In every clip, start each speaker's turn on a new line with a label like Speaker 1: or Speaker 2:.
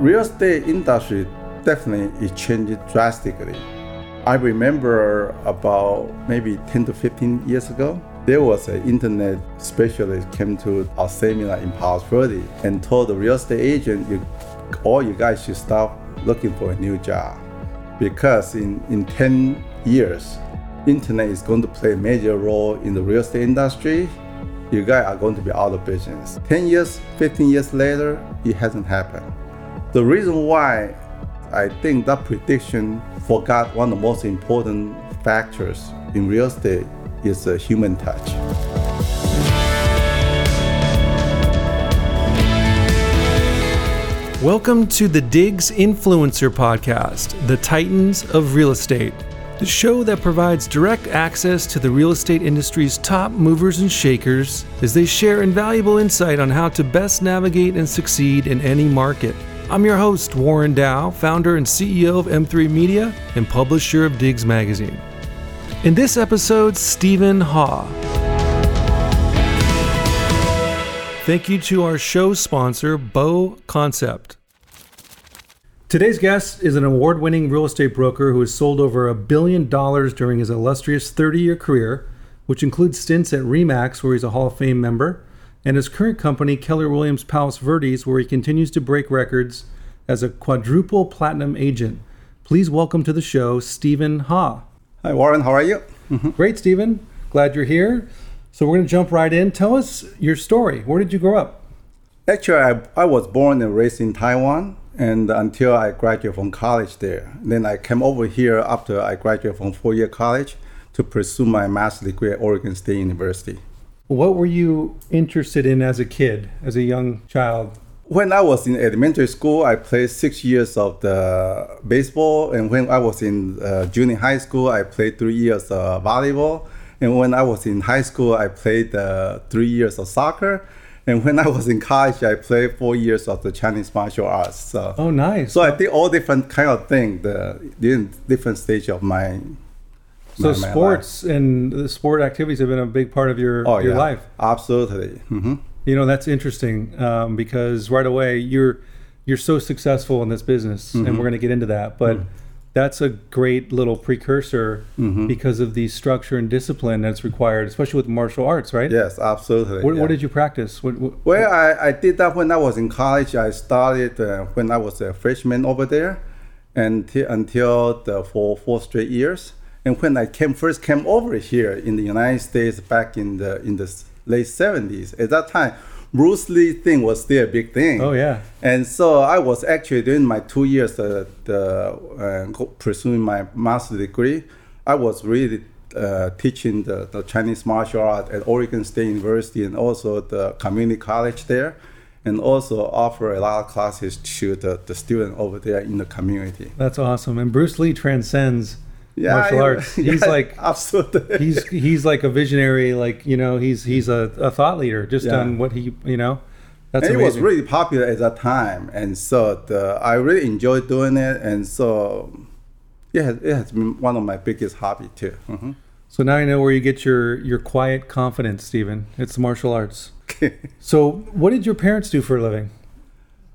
Speaker 1: real estate industry definitely is changing drastically. I remember about maybe 10 to 15 years ago, there was an internet specialist came to our seminar in Palos Verde and told the real estate agent, you, all you guys should stop looking for a new job because in, in 10 years, internet is going to play a major role in the real estate industry. You guys are going to be out of business. 10 years, 15 years later, it hasn't happened. The reason why I think that prediction forgot one of the most important factors in real estate is the human touch.
Speaker 2: Welcome to the Diggs Influencer Podcast, the Titans of Real Estate, the show that provides direct access to the real estate industry's top movers and shakers as they share invaluable insight on how to best navigate and succeed in any market. I'm your host, Warren Dow, founder and CEO of M3 Media and publisher of Diggs Magazine. In this episode, Stephen Haw. Thank you to our show sponsor, Bow Concept. Today's guest is an award winning real estate broker who has sold over a billion dollars during his illustrious 30 year career, which includes stints at REMAX, where he's a Hall of Fame member, and his current company, Keller Williams Palos Verdes, where he continues to break records as a quadruple platinum agent. Please welcome to the show, Stephen Haw.
Speaker 1: Hi, Warren. How are you? Mm-hmm.
Speaker 2: Great, Stephen. Glad you're here. So we're going to jump right in. Tell us your story. Where did you grow up?
Speaker 1: Actually, I, I was born and raised in Taiwan, and until I graduated from college there. Then I came over here after I graduated from four-year college to pursue my master's degree at Oregon State University.
Speaker 2: What were you interested in as a kid, as a young child?
Speaker 1: When I was in elementary school, I played six years of the baseball, and when I was in uh, junior high school, I played three years of volleyball. And when I was in high school, I played uh, three years of soccer. And when I was in college, I played four years of the Chinese martial arts. So,
Speaker 2: Oh, nice.
Speaker 1: so I did all different kind of thing, the in different stage of my.
Speaker 2: So sports and the sport activities have been a big part of your,
Speaker 1: life. Oh
Speaker 2: your
Speaker 1: yeah,
Speaker 2: life.
Speaker 1: absolutely. hmm
Speaker 2: You know, that's interesting um, because right away you're you're so successful in this business, and we're going to get into that. But that's a great little precursor because of the structure and discipline that's required, especially with martial arts, right?
Speaker 1: Yes, absolutely.
Speaker 2: What,
Speaker 1: yeah.
Speaker 2: what did you practice? What, what,
Speaker 1: Well, I, I did that when I was in college. I started uh, when I was a freshman over there, and t- until the for four straight years. And when I came first came over here in the United States back in the in the late seventies, at that time, Bruce Lee thing was still a big thing.
Speaker 2: Oh, yeah.
Speaker 1: And so I was actually during my two years uh, the, uh, pursuing my master's degree, I was really uh, teaching the, the Chinese martial art at Oregon State University and also the community college there, and also offer a lot of classes to the, the student over there in the community.
Speaker 2: that's awesome. And Bruce Lee transcends martial
Speaker 1: yeah,
Speaker 2: arts. He's
Speaker 1: yeah,
Speaker 2: like
Speaker 1: absolutely.
Speaker 2: he's he's like a visionary. Like you know, he's he's a, a thought leader just
Speaker 1: Yeah.
Speaker 2: on what he you know. That's
Speaker 1: and it was really popular at that time, and so the, I really enjoyed doing it, and so yeah, it has been one of my biggest hobby too. Mhm.
Speaker 2: So now I know where you get your your quiet confidence, Stephen. It's martial arts. So, what did your parents do for a living?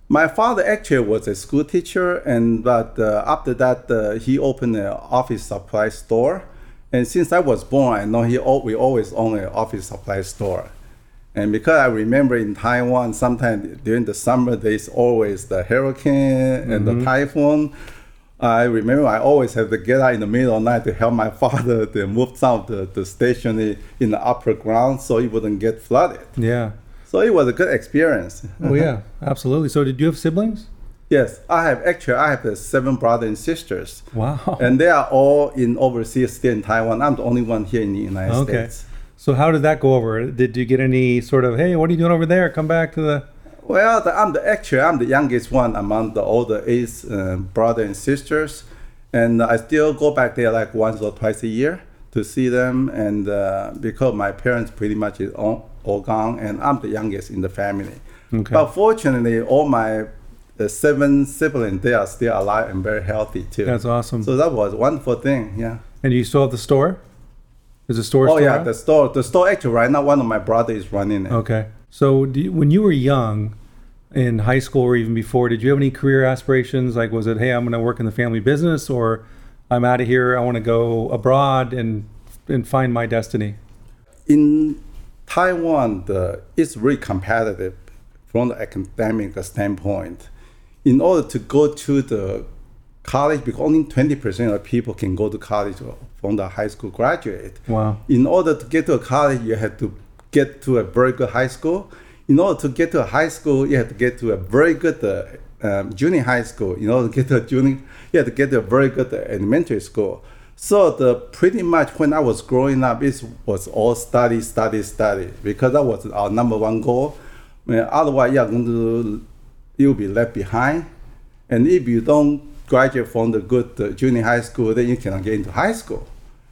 Speaker 1: My father actually was a school teacher, and but uh, after that uh, he opened an office supply store. And since I was born, I know he we always own an office supply store. And because I remember in Taiwan, sometimes during the summer, there's always the hurricane and the typhoon. I remember I always have to get out in the middle of the night to help my father to move some of the, the stationery in the upper ground so it wouldn't get flooded.
Speaker 2: Yeah.
Speaker 1: So it was a good experience.
Speaker 2: Oh yeah, absolutely. So, did you have siblings?
Speaker 1: Yes, I have actually I have seven brothers and sisters,
Speaker 2: Wow.
Speaker 1: and they are all in overseas, still in Taiwan. I'm the only one here in the United
Speaker 2: Okay.
Speaker 1: States.
Speaker 2: So, how did that go over? Did you get any sort of, hey, what are you doing over there? Come back to the.
Speaker 1: Well, the, I'm the actually I'm the youngest one among the older eight uh, brothers and sisters, and I still go back there like once or twice a year to see them. And uh, because my parents pretty much is all, gone, and I'm the youngest in the family.
Speaker 2: Okay.
Speaker 1: But fortunately, all my uh, seven siblings they are still alive and very healthy too.
Speaker 2: That's awesome.
Speaker 1: So that was a wonderful thing. Yeah.
Speaker 2: and you still have the store? Is the store?
Speaker 1: Oh yeah,
Speaker 2: around?
Speaker 1: the store. The store actually right now one of my brother is running it.
Speaker 2: Okay. So, do you, when you were young, in high school or even before, did you have any career aspirations? Like, was it, hey, I'm going to work in the family business, or I'm out of here, I want to go abroad and and find my destiny?
Speaker 1: In Taiwan, the, it's really competitive from the academic standpoint. In order to go to the college, because only 20% of people can go to college from the high school graduate.
Speaker 2: Wow.
Speaker 1: In order to get to a college, you have to get to a very good high school. In order to get to a high school, you have to get to a very good uh, um, junior high school. In order to get to a junior, you have to get to a very good elementary school. So the pretty much when I was growing up, it was all study, study, study because that was our number one goal. I mean, otherwise, you're going to you'll be left behind. And if you don't graduate from the good uh, junior high school, then you cannot get into high school.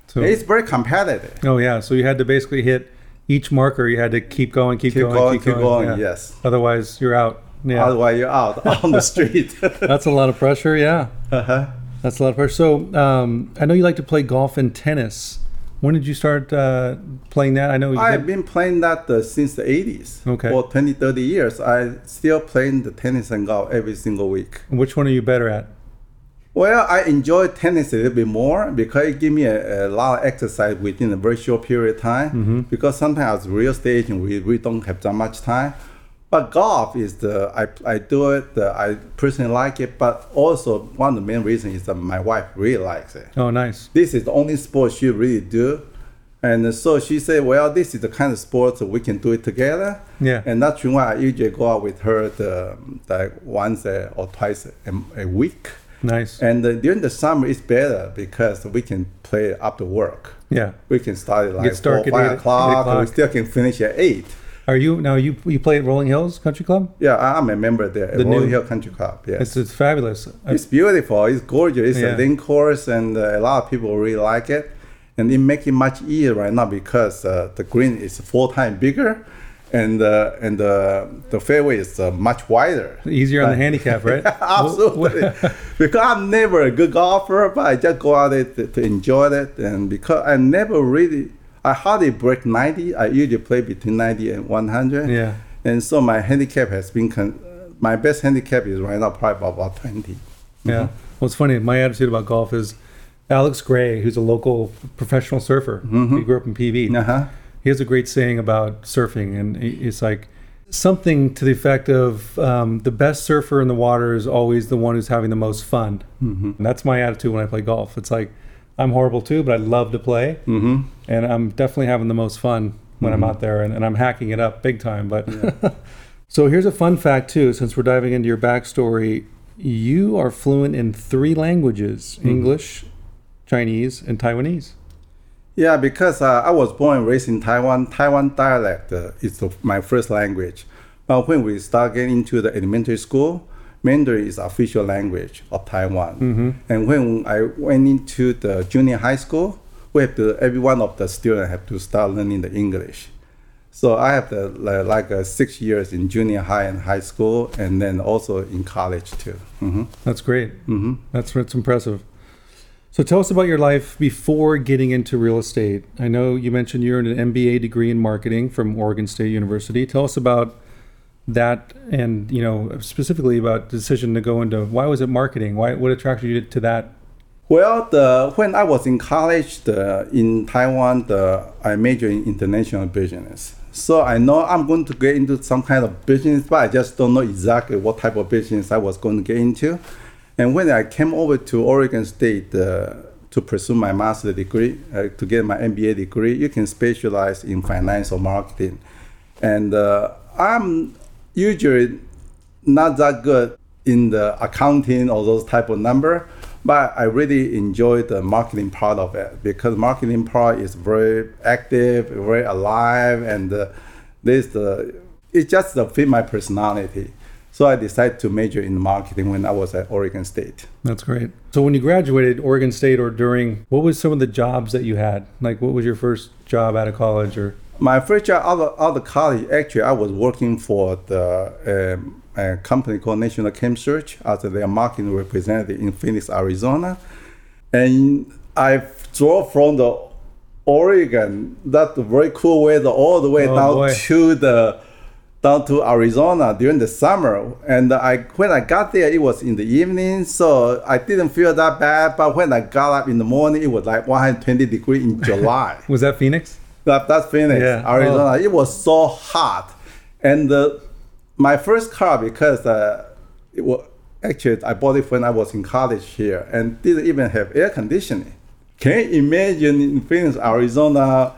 Speaker 2: So,
Speaker 1: it's very competitive.
Speaker 2: oh yeah, so you had to basically hit each marker. You had to keep going, keep,
Speaker 1: Keep
Speaker 2: going,
Speaker 1: going,
Speaker 2: keep,
Speaker 1: keep going.
Speaker 2: yeah.
Speaker 1: Yes.
Speaker 2: Otherwise, you're out. Yeah,
Speaker 1: Otherwise, you're out on the street.
Speaker 2: that's a lot of pressure. Yeah,
Speaker 1: uh-huh.
Speaker 2: That's a lot of pressure. So um, I know you like to play golf and tennis. When did you start uh, playing that? I know you
Speaker 1: I've been playing that uh, since the 80s.
Speaker 2: Okay.
Speaker 1: For 20, 30 years. I still playing the tennis and golf every single week.
Speaker 2: which one are you better at?
Speaker 1: Well, I enjoy tennis a little bit more because it gives me a, a lot of exercise within a very short period of time.
Speaker 2: Mm-hmm.
Speaker 1: Because sometimes as real estate we, we don't have that much time. But golf is the I, I do it. The, I personally like it. But also one of the main reasons is that my wife really likes it.
Speaker 2: Oh, nice.
Speaker 1: This is the only sport she really do. And so she said, well, this is the kind of sport we can do it together.
Speaker 2: Yeah.
Speaker 1: And that's why I usually go out with her the, like once or twice a, a week.
Speaker 2: Nice.
Speaker 1: And uh, during the summer, it's better because we can play after work.
Speaker 2: Yeah.
Speaker 1: We can start at like
Speaker 2: Gets dark
Speaker 1: four, five
Speaker 2: eight-
Speaker 1: o'clock, and we still can finish at eight.
Speaker 2: Are you now? You you play at Rolling Hills Country Club?
Speaker 1: Yeah, I'm a member there
Speaker 2: The
Speaker 1: Rolling
Speaker 2: new-
Speaker 1: Hill Country Club. Yes.
Speaker 2: It's it's fabulous.
Speaker 1: It's beautiful. It's gorgeous. It's
Speaker 2: Yeah.
Speaker 1: a link course, and uh, a lot of people really like it. And it makes it much easier right now because uh, the green is four times bigger, and uh, and uh, the fairway is uh, much wider.
Speaker 2: Easier on the handicap, right?
Speaker 1: Absolutely. because I'm never a good golfer, but I just go out there to, to enjoy it, and because I never really, I hardly break 90. I usually play between 90 and 100.
Speaker 2: Yeah.
Speaker 1: And so my handicap has been, con- my best handicap is right now probably about, about 20.
Speaker 2: Yeah. Well, it's funny. My attitude about golf is Alex Gray, who's a local professional surfer. He grew up in PV.
Speaker 1: Uh-huh.
Speaker 2: He has a great saying about surfing, and it's like something to the effect of um, the best surfer in the water is always the one who's having the most fun. Mm-hmm. And that's my attitude when I play golf. It's like I'm horrible too, but I love to play,
Speaker 1: Mm-hmm.
Speaker 2: and I'm definitely having the most fun when I'm out there, and, and I'm hacking it up big time. But so here's a fun fact too, since we're diving into your backstory. You are fluent in three languages: English, Chinese, and Taiwanese.
Speaker 1: Yeah, because uh, I was born and raised in Taiwan. Taiwan dialect uh, is the, my first language. But when we start getting into the elementary school, Mandarin is official language of Taiwan. And when I went into the junior high school, we have to every one of the students have to start learning the English. So I have the li- like uh, six years in junior high and high school, and then also in college too. hmm
Speaker 2: That's great.
Speaker 1: hmm
Speaker 2: That's that's impressive. So tell us about your life before getting into real estate. I know you mentioned you earned an MBA degree in marketing from Oregon State University. Tell us about that, and you know specifically about decision to go into why was it marketing? Why what attracted you to that?
Speaker 1: Well, the when I was in college, the in Taiwan, the I majored in international business. So I know I'm going to get into some kind of business, but I just don't know exactly what type of business I was going to get into. And when I came over to Oregon State uh, to pursue my master's degree, uh, to get my MBA degree, you can specialize in financial marketing. And uh, I'm usually not that good in the accounting or those type of number, but I really enjoy the marketing part of it because marketing part is very active, very alive, and uh, this the it just uh, fit my personality. So I decided to major in marketing when I was at Oregon State.
Speaker 2: That's great. So when you graduated Oregon State or during, what was some of the jobs that you had? Like what was your first job out of college or?
Speaker 1: My first job out of, out of college, actually, I was working for the um, a company called National Chemsearch as their marketing representative in Phoenix, Arizona. And I drove from the Oregon, that very cool weather, all the way
Speaker 2: Oh,
Speaker 1: down
Speaker 2: boy.
Speaker 1: to the down to Arizona during the summer. And I when I got there, it was in the evening, so I didn't feel that bad. But when I got up in the morning, it was like 120 degree in July.
Speaker 2: Was that Phoenix?
Speaker 1: That, that's Phoenix,
Speaker 2: Yeah.
Speaker 1: Arizona.
Speaker 2: Oh.
Speaker 1: It was so hot, and uh, my first car because uh, it was actually I bought it when I was in college here and didn't even have air conditioning. Can you imagine in Phoenix, Arizona?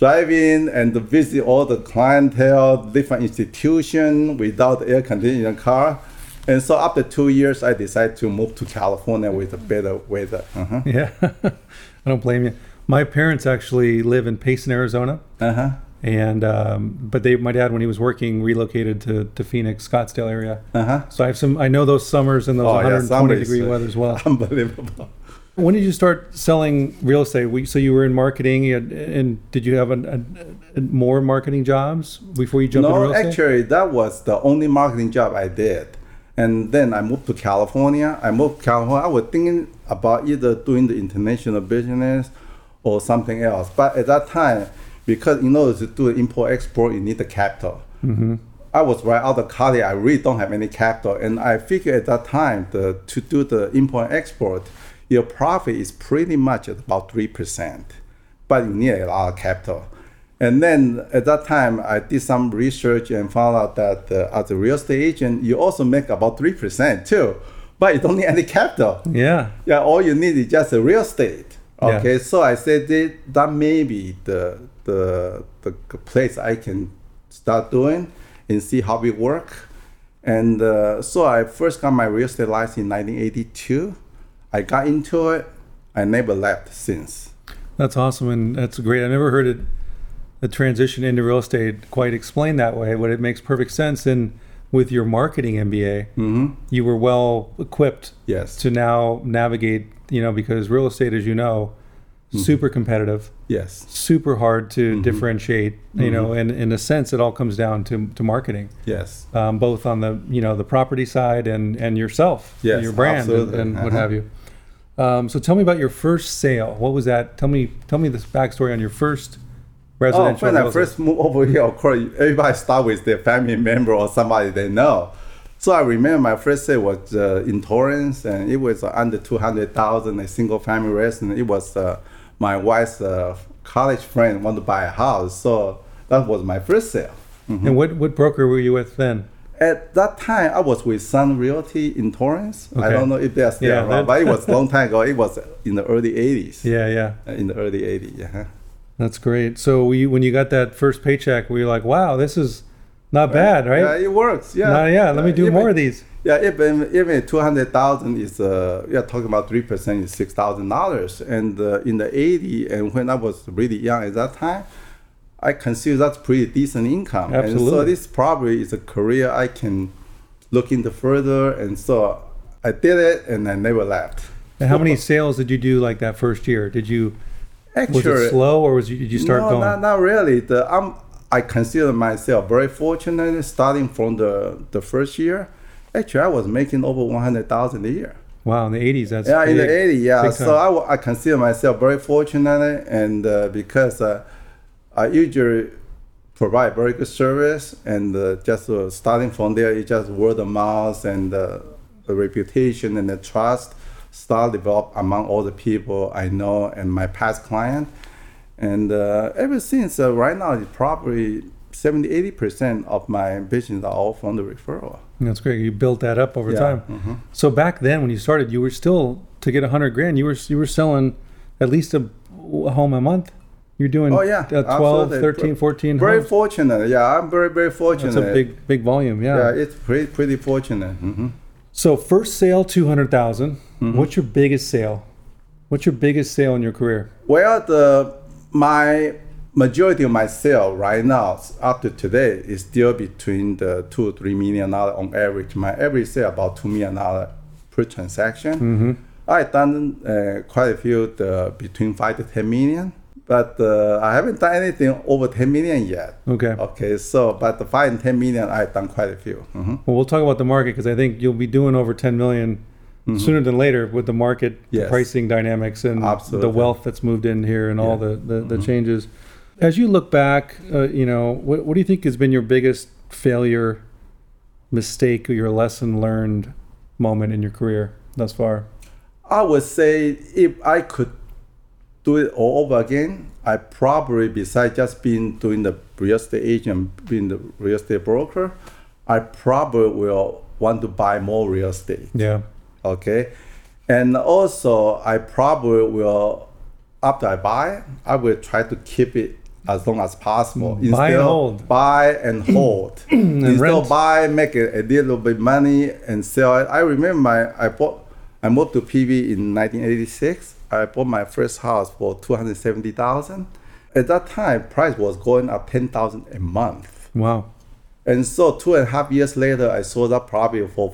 Speaker 1: driving and visit all the clientele, different institution without air conditioning car. And so after two years, I decided to move to California with a better weather. Uh-huh.
Speaker 2: Yeah. I don't blame you. My parents actually live in Payson, Arizona.
Speaker 1: Uh-huh.
Speaker 2: And, um, but they, my dad, when he was working, relocated to, to Phoenix, Scottsdale area.
Speaker 1: Uh-huh.
Speaker 2: So I have some, I know those summers and those
Speaker 1: Oh,
Speaker 2: 120
Speaker 1: summer is,
Speaker 2: degree
Speaker 1: uh,
Speaker 2: weather as well.
Speaker 1: Unbelievable.
Speaker 2: When did you start selling real estate? We- So you were in marketing, had- and did you have an, a, a, more marketing jobs before you jumped into
Speaker 1: No,
Speaker 2: real estate?
Speaker 1: actually, that was the only marketing job I did. And then I moved to California. I moved to California. I was thinking about either doing the international business or something else. But at that time, because in order to do import export, you need the capital.
Speaker 2: Mm-hmm.
Speaker 1: I was right out of college. I really don't have any capital, and I figured at that time the to do the import export, your profit is pretty much at about three percent, but you need a lot of capital. And then at that time, I did some research and found out that uh, as a real estate agent, you also make about three percent too, but you don't need any capital.
Speaker 2: Yeah.
Speaker 1: Yeah, all you need is just a real estate.
Speaker 2: Yeah.
Speaker 1: Okay, so I said that, that may be the, the the place I can start doing and see how it work. And uh, so I first got my real estate license in 1982. I got into it. I never left since.
Speaker 2: That's awesome, and that's great. I never heard it, the transition into real estate quite explained that way, but it makes perfect sense. And with your marketing MBA,
Speaker 1: hmm
Speaker 2: you were well equipped
Speaker 1: Yes.
Speaker 2: to now navigate, you know, because real estate, as you know, super competitive,
Speaker 1: yes.
Speaker 2: super hard to
Speaker 1: Mm-hmm.
Speaker 2: differentiate, you know, and in a sense, it all comes down to, to marketing.
Speaker 1: Yes.
Speaker 2: um, both on the you know the property side and and yourself,
Speaker 1: Yes,
Speaker 2: your brand, and,
Speaker 1: absolutely.
Speaker 2: and what
Speaker 1: Uh-huh.
Speaker 2: have you. Um, so tell me about your first sale. What was that? Tell me tell me this backstory on your first residential.
Speaker 1: Oh, when I first moved over here, of course, everybody start with their family member or somebody they know. So I remember my first sale was uh, in Torrance, and it was uh, under two hundred thousand, a single family residence. It was uh, my wife's uh, college friend wanted to buy a house, so that was my first sale.
Speaker 2: and what what broker were you with then?
Speaker 1: At that time, I was with Sun Realty in Torrance.
Speaker 2: Okay.
Speaker 1: I don't know if they're still
Speaker 2: Yeah,
Speaker 1: around, but it was a long time ago. It was in the early '80s.
Speaker 2: Yeah, yeah,
Speaker 1: Uh, In the early '80s, yeah.
Speaker 2: that's great. So you, when you got that first paycheck, were you like, "Wow, this is not bad, right?"
Speaker 1: Yeah, it works. Yeah.
Speaker 2: Nah, yeah, let me do
Speaker 1: even-
Speaker 2: more of these.
Speaker 1: Yeah, even even two hundred thousand is uh, we are talking about three percent is six thousand dollars, and uh, in the eighty and when I was really young at that time, I consider that's pretty decent income. Absolutely. And so this probably is a career I can look into further, and so I did it, and I never left.
Speaker 2: And how many sales did you do like that first year? Did you was
Speaker 1: Actually,
Speaker 2: it slow or was you, did you start
Speaker 1: no,
Speaker 2: going?
Speaker 1: Not, not really. The I'm I consider myself very fortunate starting from the the first year. Actually, I was making over one hundred thousand a year.
Speaker 2: Wow, in the eighties, that's
Speaker 1: yeah, in the
Speaker 2: big.
Speaker 1: 80s, yeah.
Speaker 2: big
Speaker 1: So I, I, consider myself very fortunate, and uh, because uh, I usually provide very good service, and uh, just uh, starting from there, it's just word of mouth and uh, the reputation and the trust start develop among all the people I know and my past client. And uh, ever since, uh, right now, it's probably 70, 80% of my business are all from the referral.
Speaker 2: That's great. You built that up over
Speaker 1: Yeah,
Speaker 2: time.
Speaker 1: mhm.
Speaker 2: So back then, when you started, you were still to get a hundred grand. You were you were selling at least a, a home a month. You're doing
Speaker 1: Oh, yeah,
Speaker 2: uh, 12,
Speaker 1: absolutely.
Speaker 2: 13, 14
Speaker 1: Very
Speaker 2: homes.
Speaker 1: fortunate. Yeah, I'm very, very fortunate.
Speaker 2: That's a big big volume. Yeah.
Speaker 1: Yeah, it's pretty pretty fortunate. hmm
Speaker 2: So first sale 200,000.
Speaker 1: Mm-hmm.
Speaker 2: What's your biggest sale? What's your biggest sale in your career?
Speaker 1: Well, the my majority of my sale right now up to today is still between the two or three million dollar on average. My average sale about two million dollar per transaction.
Speaker 2: Mm-hmm.
Speaker 1: I've done uh, quite a few the, between five to ten million, but uh, I haven't done anything over ten million yet.
Speaker 2: Okay.
Speaker 1: Okay, so but the five and ten million I've done quite a few. hmm
Speaker 2: Well, we'll talk about the market because I think you'll be doing over 10 million sooner than later with the market the
Speaker 1: Mm-hmm.
Speaker 2: Pricing dynamics and
Speaker 1: Absolutely.
Speaker 2: the wealth that's moved in here and all
Speaker 1: Yeah. Mm-hmm.
Speaker 2: the, the, the changes. As you look back, uh, you know, what, what do you think has been your biggest failure, mistake, or your lesson learned moment in your career thus far?
Speaker 1: I would say if I could do it all over again, I probably besides just being doing the real estate agent, being the real estate broker, I probably will want to buy more real estate.
Speaker 2: Yeah.
Speaker 1: Okay. And also I probably will after I buy, I will try to keep it as long as possible.
Speaker 2: Mm, buy and
Speaker 1: Instead
Speaker 2: hold.
Speaker 1: Buy and hold. Instead
Speaker 2: rent.
Speaker 1: buy, make it a little bit money and sell it. I remember my I bought I moved to PV in 1986. I bought my first house for 270,000. At that time, price was going up 10,000 a month.
Speaker 2: Wow.
Speaker 1: And so two and a half years later, I sold that property for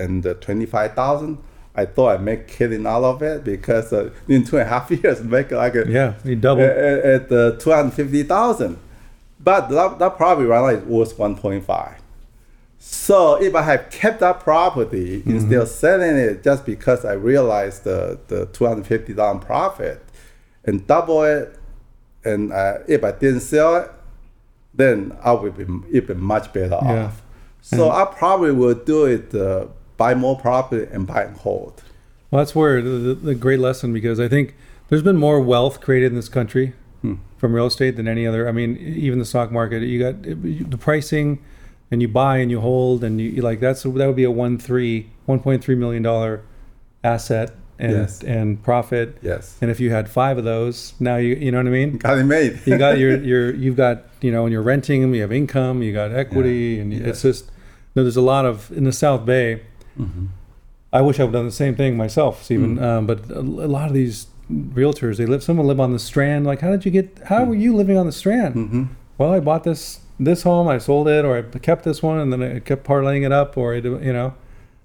Speaker 1: 525,000. I thought I'd make killing out of it because uh, in two and a half years, make like a,
Speaker 2: Yeah. You doubled.
Speaker 1: at, uh, 250,000. But that, that property right now is worth 1.5. So if I had kept that property instead of selling it just because I realized the, the 250,000 profit and double it, and uh, if I didn't sell it, then I would be even much better
Speaker 2: Yeah.
Speaker 1: off. So I probably will do it, uh, buy more property and buy and hold.
Speaker 2: Well, that's where the, the, the great lesson because I think there's been more wealth created in this country hmm. from real estate than any other. I mean, even the stock market. You got the pricing, and you buy and you hold, and you, like that's that would be a one three one point three million dollar asset and
Speaker 1: Yes.
Speaker 2: and profit.
Speaker 1: Yes.
Speaker 2: And if you had five of those, now you you know what I mean.
Speaker 1: Got it made.
Speaker 2: you got your your you've got you know and you're renting them you have income you got equity and
Speaker 1: Yeah.
Speaker 2: it's just no, there's a lot of in the south bay
Speaker 1: Mm-hmm.
Speaker 2: i wish i would have done the same thing myself stephen
Speaker 1: Mm.
Speaker 2: um, but a, a lot of these realtors they live some will live on the strand like how did you get how were you living on the strand
Speaker 1: hmm
Speaker 2: well i bought this this home i sold it or i kept this one and then i kept parlaying it up or i you know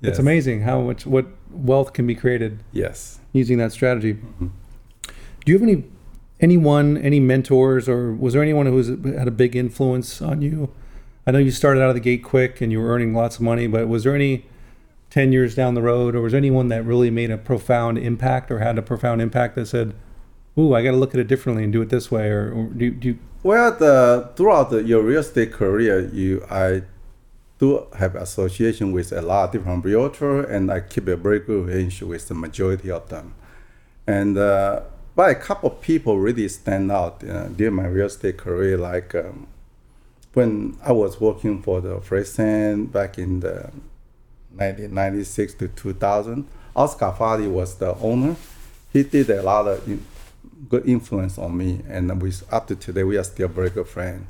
Speaker 1: Yes.
Speaker 2: it's amazing how much what wealth can be created
Speaker 1: Yes.
Speaker 2: using that strategy.
Speaker 1: Mm-hmm.
Speaker 2: Do you have any anyone, any mentors, or was there anyone who was, had a big influence on you? I know you started out of the gate quick and you were earning lots of money, but was there any ten years down the road, or was anyone that really made a profound impact or had a profound impact that said, "Ooh, I got to look at it differently and do it this way"? Or, or do, do you,
Speaker 1: Well, the throughout the, your real estate career, you I do have association with a lot of different realtor, and I keep a very good relationship with the majority of them. And uh, but a couple of people really stand out uh, during my real estate career, like um, when I was working for the Fred Sands back in the 1996 to 2000. Oscar Fadi was the owner. He did a lot of in- good influence on me, and we up to today we are still very good friends.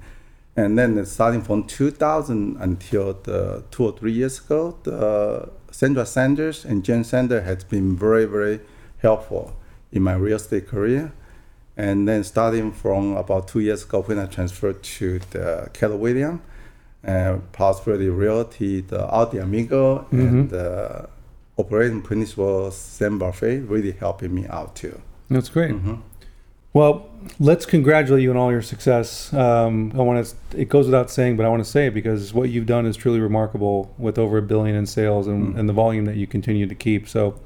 Speaker 1: And then uh, starting from 2000 until the two or three years ago, the Sandra Sanders and Jen Sanders has been very very helpful in my real estate career. And then starting from about two years ago when I transferred to the Keller Williams, uh, Prosperity Realty, the Audi Amigo, and the operating principal Sam Buffet really helping me out too.
Speaker 2: that's great.
Speaker 1: Mm-hmm.
Speaker 2: Well, let's congratulate you on all your success. Um, I want to. It goes without saying, but I want to say it because what you've done is truly remarkable, with over a billion in sales and, and the volume that you continue to keep. So,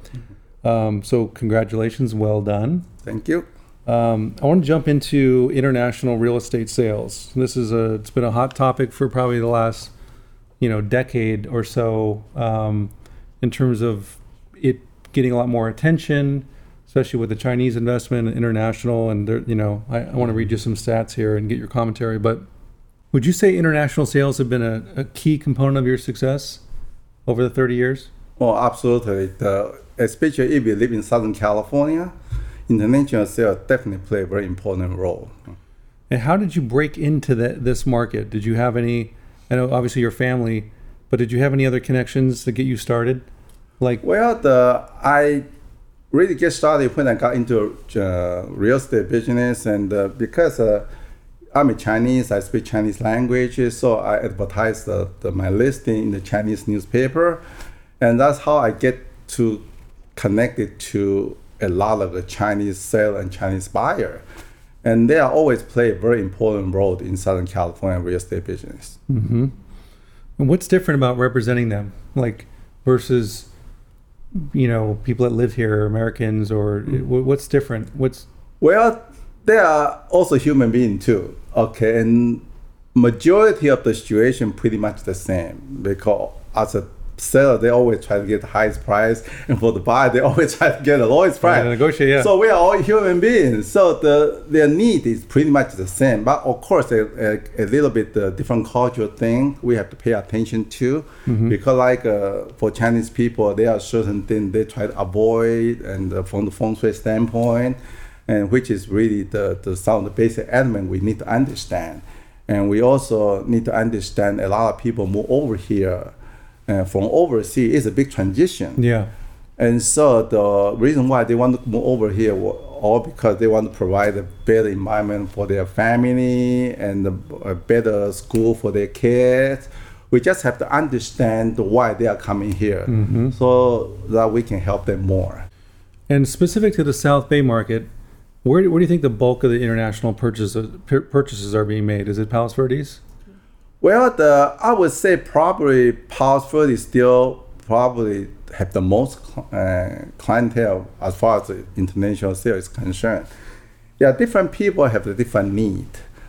Speaker 2: um, so congratulations, well done.
Speaker 1: Thank you.
Speaker 2: Um, I want to jump into international real estate sales. This is a. It's been a hot topic for probably the last, you know, decade or so, um, in terms of it getting a lot more attention, especially with the Chinese investment, and international, and there- you know, I, I want to read you some stats here and get your commentary. But would you say international sales have been a, a key component of your success over the 30 years?
Speaker 1: Oh, absolutely. The, especially if you live in Southern California, international sales definitely play a very important role.
Speaker 2: And how did you break into the, this market? Did you have any? I know obviously your family, but did you have any other connections to get you started? Like,
Speaker 1: Well, the I really get started when I got into uh, real estate business, and uh, because uh, I'm a Chinese, I speak Chinese language, so I advertise the, the, my listing in the Chinese newspaper, and that's how I get to connect it to a lot of the Chinese seller and Chinese buyer, and they are always play a very important role in Southern California real estate business. Mm-hmm.
Speaker 2: and what's different about representing them, like versus, you know, people that live here, Americans, or mm. wh- what's different? What's
Speaker 1: Well, they are also human being too. Okay, and majority of the situation pretty much the same because as a seller they always try to get the highest price and for the buyer they always try to get the lowest price.
Speaker 2: to negotiate, yeah.
Speaker 1: so we are all human beings. So the their need is pretty much the same. But of course a, a, a little bit uh, different cultural thing we have to pay attention to because like uh, for chinese people there are certain things they try to avoid and uh, from the feng shui standpoint and which is really the, the the basic element we need to understand. And we also need to understand a lot of people move over here uh, from overseas is a big transition.
Speaker 2: Yeah.
Speaker 1: And so the reason why they want to move over here all because they want to provide a better environment for their family and a, better school for their kids. We just have to understand why they are coming here so that we can help them more.
Speaker 2: And specific to the South Bay market, where, where do you think the bulk of the international purchases purchases are being made? Is it Palos Verdes?
Speaker 1: Well, the I would say probably Palos Verdes still probably have the most uh, clientele as far as international sales is concerned. Yeah, different people have a different need.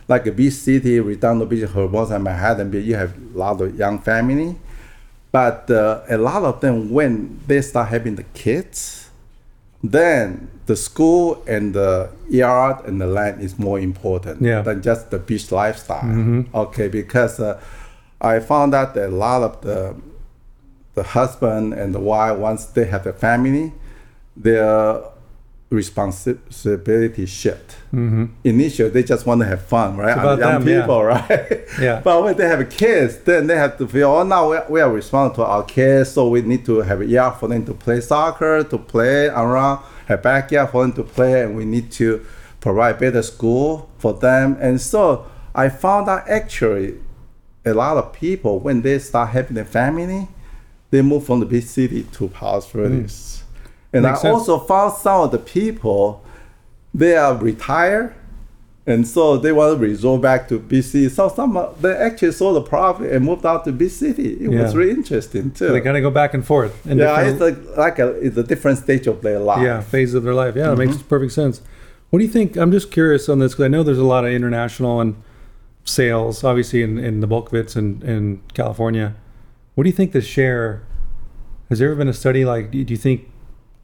Speaker 1: Like a beach city, Redondo Beach, Hermosa, Manhattan Beach, you have a lot of young family. But uh, a lot of them, when they start having the kids, then the school and the yard and the land is more important
Speaker 2: Yeah.
Speaker 1: than just the beach lifestyle. Okay, because uh, I found out that a lot of the the husband and the wife once they have a family, their responsibility shift. Mm-hmm. Initially, they just want to have fun, right?
Speaker 2: about
Speaker 1: Young
Speaker 2: them, yeah.
Speaker 1: people, right?
Speaker 2: Yeah.
Speaker 1: But when they have kids, then they have to feel, oh, now we are, we are responsible to our kids, so we need to have a yard for them to play soccer, to play around, have backyard for them to play, and we need to provide better school for them. And so I found out actually a lot of people, when they start having a family, they move from the beach city to Palos Verdes. Mm. And I
Speaker 2: Hmm. Sense.
Speaker 1: also found some of the people, they are retired, and so they want to resort back to BC. So some they actually sold the property and moved out to beach city. It was really interesting too.
Speaker 2: So they kind of go back and forth. in
Speaker 1: yeah,
Speaker 2: different-
Speaker 1: it's like, like a, it's a different stage of their life.
Speaker 2: yeah phase of their life yeah it makes
Speaker 1: Mm-hmm.
Speaker 2: perfect sense what do you think i'm just curious on this because i know there's a lot of international and sales obviously in, in the bulk of it's in, in california what do you think the share has there ever been a study like do you think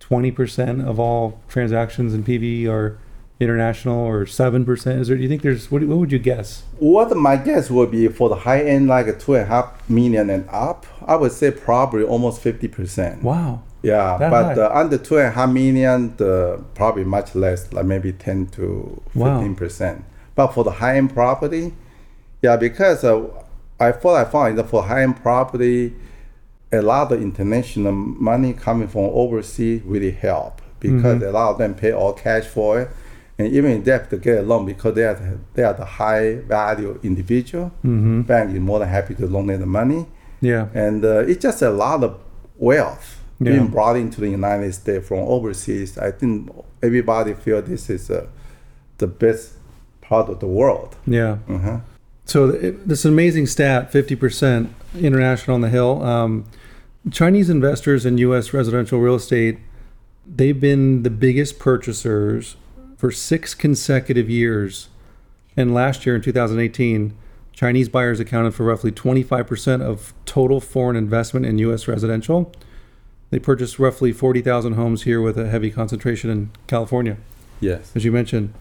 Speaker 2: 20% of all transactions in pv are international or 7% is there do you think there's what, what would you guess?
Speaker 1: What my guess would be for the high end, like two and a half million and up, I would say probably almost 50%.
Speaker 2: wow.
Speaker 1: Yeah,
Speaker 2: That
Speaker 1: but uh, under two and a half million, the probably much less, like maybe 10 to 15%. But for the high end property, yeah, because uh, I thought I found that for high end property, a lot of international money coming from overseas really help because a lot of them pay all cash for it. And even if they have to get a loan because they are the, they are the high value individual, bank is more than happy to loan them the money
Speaker 2: yeah
Speaker 1: and uh, it's just a lot of wealth
Speaker 2: Yeah.
Speaker 1: being brought into the United States from overseas. I think everybody feel this is uh, the best part of the world.
Speaker 2: yeah
Speaker 1: Uh-huh.
Speaker 2: So th- this amazing stat, 50% international on the hill. Um, Chinese investors in U.S. residential real estate, they've been the biggest purchasers for six consecutive years. And last year in 2018, Chinese buyers accounted for roughly 25% of total foreign investment in U.S. residential. They purchased roughly 40,000 homes here with a heavy concentration in California
Speaker 1: Yes.
Speaker 2: as you mentioned.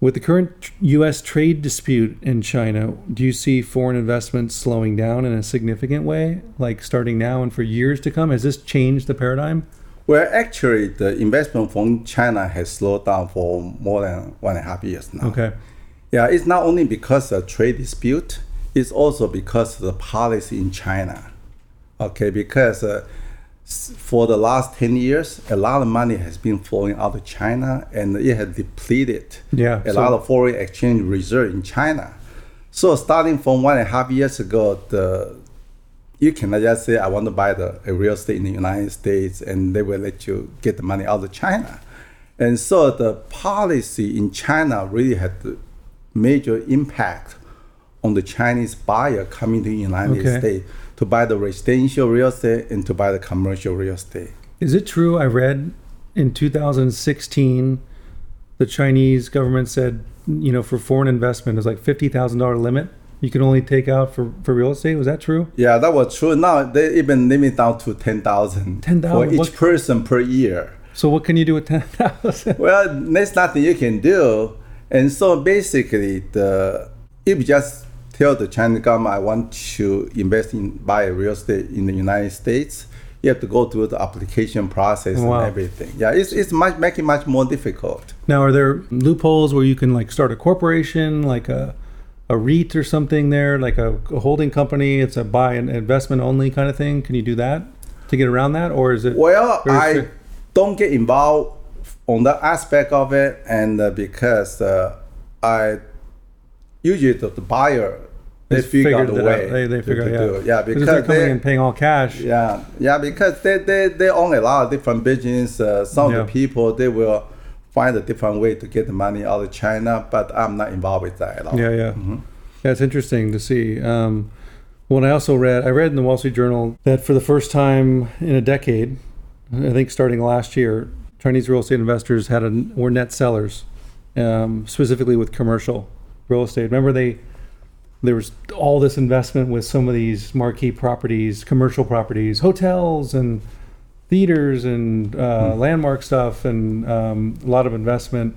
Speaker 2: With the current U.S. trade dispute in China, do you see foreign investment slowing down in a significant way, like starting now and for years to come? Has this changed the paradigm?
Speaker 1: Well, actually, the investment from China has slowed down for more than one and a half years now.
Speaker 2: Okay.
Speaker 1: Yeah, it's not only because of trade dispute, it's also because of the policy in China. Okay, because uh, for the last 10 years, a lot of money has been flowing out of China and it has depleted
Speaker 2: Yeah,
Speaker 1: a
Speaker 2: so-
Speaker 1: lot of foreign exchange reserve in China. So starting from one and a half years ago, the you cannot just say I want to buy the a real estate in the United States and they will let you get the money out of China. And so the policy in China really had major impact on the Chinese buyer coming to the United
Speaker 2: Okay.
Speaker 1: States to buy the residential real estate and to buy the commercial real estate.
Speaker 2: Is it true? I read in 2016, the Chinese government said, you know, for foreign investment, is like $50,000 limit you can only take out for, for real estate. Was that true?
Speaker 1: Yeah, that was true. Now they even limit down to ten thousand.
Speaker 2: 10,000,
Speaker 1: for each
Speaker 2: what-
Speaker 1: person per year.
Speaker 2: So what can you do with ten thousand?
Speaker 1: Well, there's nothing you can do. And so basically, the if you just tell the Chinese government I want to invest in buy real estate in the United States, you have to go through the application process
Speaker 2: Wow.
Speaker 1: and everything. Yeah, it's it's much making much more difficult.
Speaker 2: Now, are there loopholes where you can like start a corporation, like a a REIT or something there, like a, a holding company? It's a buy and investment only kind of thing. Can you do that to get around that, or is it?
Speaker 1: Well, I
Speaker 2: strict?
Speaker 1: don't get involved on that aspect of it, and uh, because uh, I usually the, the buyer they,
Speaker 2: They
Speaker 1: figure out
Speaker 2: figured
Speaker 1: the
Speaker 2: it
Speaker 1: way
Speaker 2: out. They- they
Speaker 1: to-
Speaker 2: figure
Speaker 1: to
Speaker 2: it
Speaker 1: do
Speaker 2: out.
Speaker 1: it. Yeah,
Speaker 2: Because
Speaker 1: because
Speaker 2: they're coming
Speaker 1: they,
Speaker 2: and paying all cash.
Speaker 1: Yeah, yeah, because they, they, they own a lot of different business. Uh, some
Speaker 2: Yeah.
Speaker 1: of the people they will find a different way to get the money out of China, but I'm not involved with that at all.
Speaker 2: Yeah, yeah.
Speaker 1: Mm-hmm.
Speaker 2: Yeah, it's interesting to see. Um, well, I also read, I read in the Wall Street Journal that for the first time in a decade, I think starting last year, Chinese real estate investors had a, were net sellers, um, specifically with commercial real estate. Remember, they there was all this investment with some of these marquee properties, commercial properties, hotels and theaters and uh, landmark stuff, and um, a lot of investment.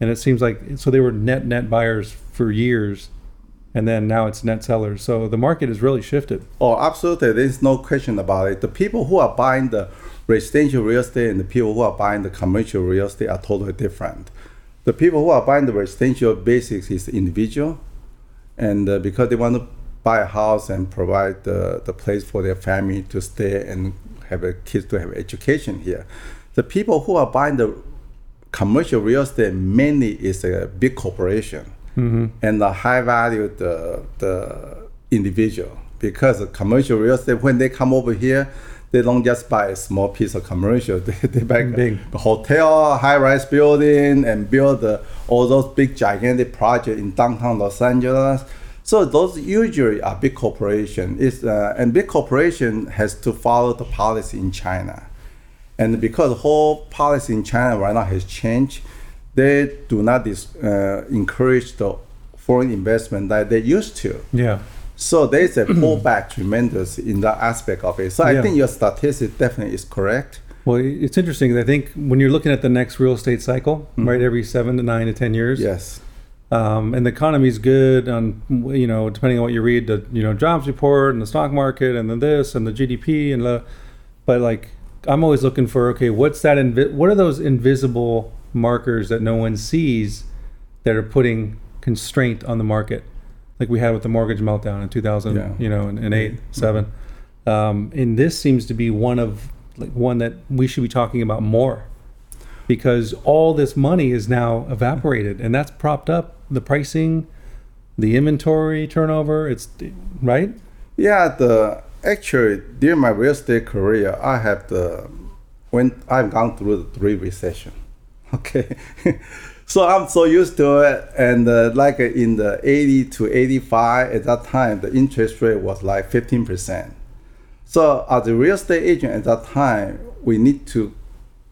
Speaker 2: And it seems like so they were net net buyers for years, and then now it's net sellers. So the market has really shifted.
Speaker 1: Oh, absolutely. There's no question about it. The people who are buying the residential real estate and the people who are buying the commercial real estate are totally different. The people who are buying the residential basics is the individual, and uh, because they want to buy a house and provide the, the place for their family to stay and have a kids to have education here. The people who are buying the commercial real estate mainly is a big corporation. And the high value the the individual. Because the commercial real estate when they come over here they don't just buy a small piece of commercial they, they buy
Speaker 2: Big.
Speaker 1: a hotel high-rise building and build the, all those big gigantic projects in downtown los angeles so those usually are big corporation is uh, and big corporation has to follow the policy in china and because the whole policy in China right now has changed, they do not dis, uh, encourage the foreign investment that they used to.
Speaker 2: Yeah.
Speaker 1: So there's a pullback tremendous in that aspect of it. So I
Speaker 2: Yeah.
Speaker 1: think your statistic definitely is correct.
Speaker 2: Well, it's interesting. I think when you're looking at the next real estate cycle, right, every seven to nine to ten years,
Speaker 1: Yes.
Speaker 2: um, and the economy's good on you know depending on what you read the you know jobs report and the stock market and then this and the GDP and the, but like I'm always looking for okay what's that invi- what are those invisible markers that no one sees that are putting constraint on the market like we had with the mortgage meltdown in 2000
Speaker 1: Yeah.
Speaker 2: you know and, and 8 7 um, and this seems to be one of like one that we should be talking about more because all this money is now evaporated and that's propped up the pricing the inventory turnover it's right
Speaker 1: Yeah, the actually during my real estate career, I have the when I've gone through the three recession. Okay, so I'm so used to it, and uh, like uh, in the 80 to 85 at that time, the interest rate was like 15 percent. So as a real estate agent at that time, we need to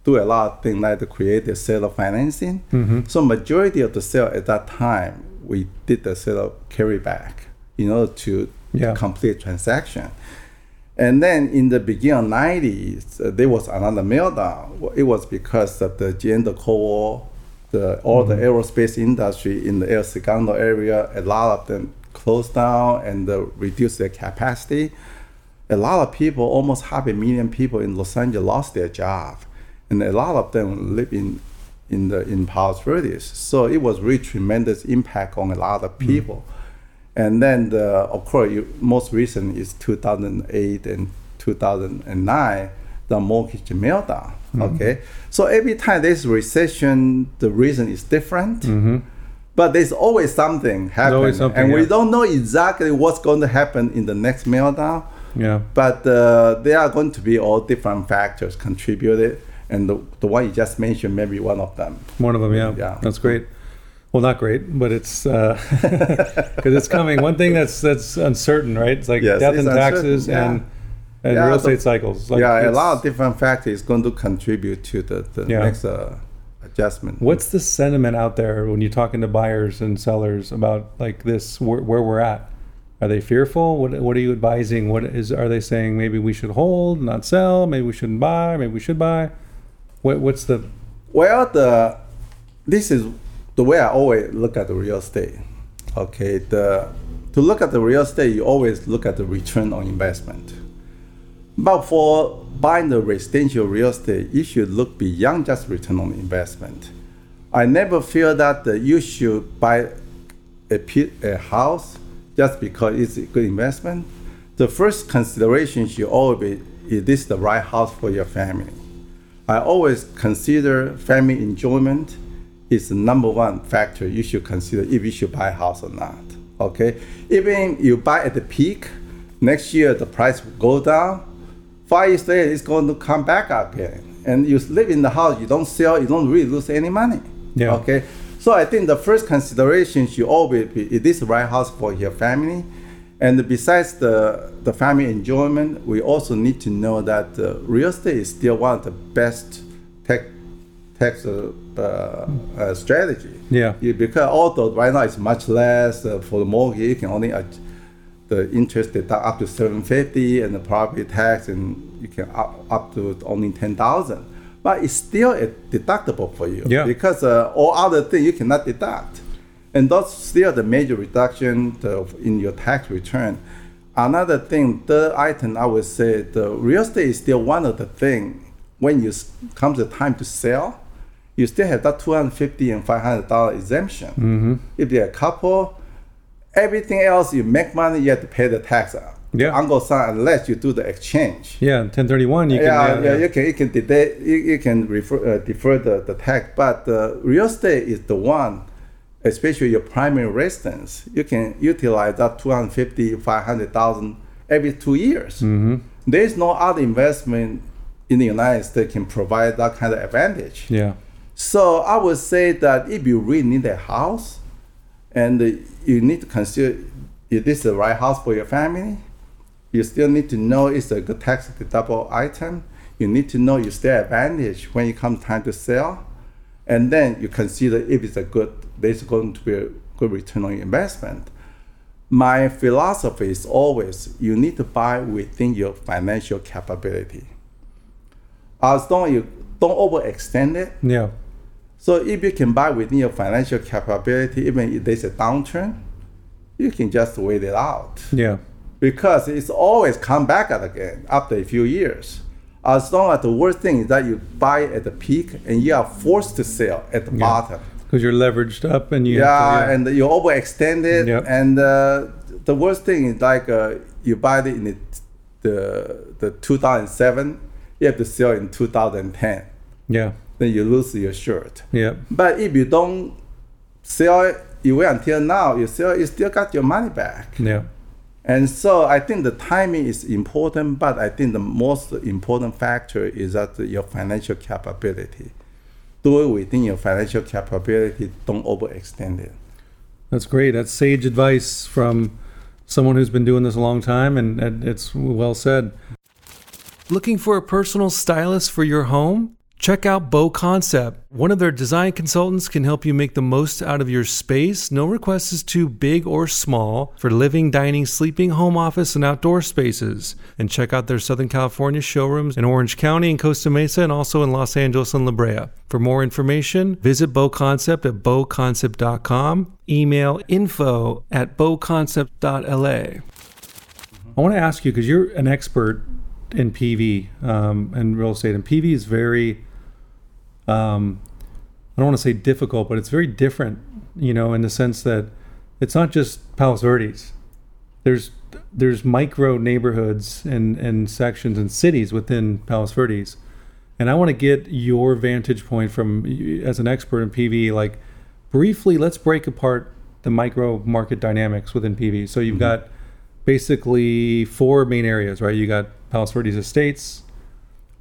Speaker 1: do a lot of things like to create the seller financing. So majority of the sale at that time, we did the sale seller carryback in order to
Speaker 2: Yeah.
Speaker 1: complete transaction. And then in the beginning of 90s, uh, there was another meltdown. It was because of the end of Cold War, the, all the aerospace industry in the El Segundo area, a lot of them closed down and uh, reduced their capacity. A lot of people, almost half a million people in Los Angeles lost their job. And a lot of them live in, in the in Palos Verdes. So it was really tremendous impact on a lot of people. And then, the, of course, you, most recent is 2008 and 2009, the mortgage meltdown. Mm-hmm. Okay, so every time there's recession, the reason is different. Mm-hmm. But there's always something happening,
Speaker 2: always something,
Speaker 1: and we don't know exactly what's going to happen in the next meltdown.
Speaker 2: yeah.
Speaker 1: But uh, there are going to be all different factors contributed, and the, the one you just mentioned, maybe one of them.
Speaker 2: one of them yeah,
Speaker 1: Yeah.
Speaker 2: that's great. Well not great but it's uh, because it's coming. One thing that's that's uncertain right? It's like
Speaker 1: Yes,
Speaker 2: death
Speaker 1: it's
Speaker 2: and taxes
Speaker 1: uncertain,
Speaker 2: and and
Speaker 1: Yeah,
Speaker 2: real estate cycles like
Speaker 1: yeah, a lot of different factors going to contribute to the, the
Speaker 2: Yeah.
Speaker 1: next uh, adjustment.
Speaker 2: What's the sentiment out there when you're talking to buyers and sellers about like this where, where we're at? Are they fearful? What What are you advising? What is are they saying? Maybe we should hold, not sell. Maybe we shouldn't buy. Maybe we should buy. What What's the
Speaker 1: Well, the this is the way I always look at the real estate. Okay, the to look at the real estate, you always look at the return on investment. But for buying the residential real estate, you should look beyond just return on investment. I never feel that you should buy a, a house just because it's a good investment. The first consideration should always be is this the right house for your family? I always consider family enjoyment is the number one factor you should consider if you should buy a house or not. Okay, even you buy at the peak, next year the price will go down. Five years later, it's going to come back again. And you live in the house, you don't sell, you don't really lose any money.
Speaker 2: Yeah.
Speaker 1: Okay. So I think the first consideration should always be: is this the right house for your family? And besides the the family enjoyment, we also need to know that uh, real estate is still one of the best tax tax uh, uh, strategy.
Speaker 2: Yeah.
Speaker 1: You- because although right now it's much less uh, for the mortgage, you can only the interest deduct up to 750 and the property tax and you can up, up to only 10,000. But it's still a deductible for you
Speaker 2: Yeah.
Speaker 1: because uh, all other things you cannot deduct. And that's still the major reduction to, in your tax return. Another thing, third item, I would say the real estate is still one of the thing when you comes the time to sell, you still have that 250 and 500 dollar exemption.
Speaker 2: Mm-hmm.
Speaker 1: If you're a couple, everything else you make money, you have to pay the tax.
Speaker 2: Yeah.
Speaker 1: Uncle son, unless you do the exchange.
Speaker 2: yeah 1031? You can
Speaker 1: yeah, yeah, you can you can defer you, you can refer, uh, defer the, the tax, but the real estate is the one, especially your primary residence. You can utilize that 250, 500,000 every two years.
Speaker 2: Mm-hmm.
Speaker 1: There is no other investment in the United States can provide that kind of advantage.
Speaker 2: Yeah.
Speaker 1: So I would say that if you really need a house, and uh, you need to consider if this is the right house for your family, you still need to know it's a good tax deductible item. You need to know you still advantage when it comes time to sell, and then you consider if it's a good, there's going to be a good return on investment. My philosophy is always you need to buy within your financial capability. As long as you don't overextend it,
Speaker 2: Yeah.
Speaker 1: So if you can buy within your financial capability, even if there's a downturn, you can just wait it out
Speaker 2: Yeah.
Speaker 1: because it's always come back again after a few years. As long as the worst thing is that you buy at the peak and you are forced to sell at the bottom.
Speaker 2: Because you're leveraged up and you.
Speaker 1: Yeah,
Speaker 2: to-
Speaker 1: and you overextend it.
Speaker 2: Yep.
Speaker 1: And uh, the worst thing is like uh, you buy it in the, the the 2007, you have to sell in 2010.
Speaker 2: yeah.
Speaker 1: Then you lose your shirt.
Speaker 2: Yeah.
Speaker 1: But if you don't sell it, you wait until now, you sell it, you still got your money back.
Speaker 2: Yeah.
Speaker 1: And so I think the timing is important, but I think the most important factor is that your financial capability. Do it within your financial capability, don't overextend it.
Speaker 2: That's great. That's sage advice from someone who's been doing this a long time, and, and it's well said. Looking for a personal stylist for your home? Check out BoConcept. One of their design consultants can help you make the most out of your space. No request is too big or small for living, dining, sleeping, home office, and outdoor spaces. And check out their Southern California showrooms in Orange County and Costa Mesa, and also in Los Angeles and La Brea. For more information, visit BoConcept at boconcept.com. Email info at boconcept.la. I want to ask you because you're an expert in PV um, and real estate, and PV is very, um, I don't want to say difficult, but it's very different, you know, in the sense that it's not just Palos Verdes. There's there's micro neighborhoods and, and sections and cities within Palos Verdes, and I want to get your vantage point from as an expert in PV. Like briefly, let's break apart the micro market dynamics within PV. So you've got basically four main areas, right? You got Palos Verdes Estates,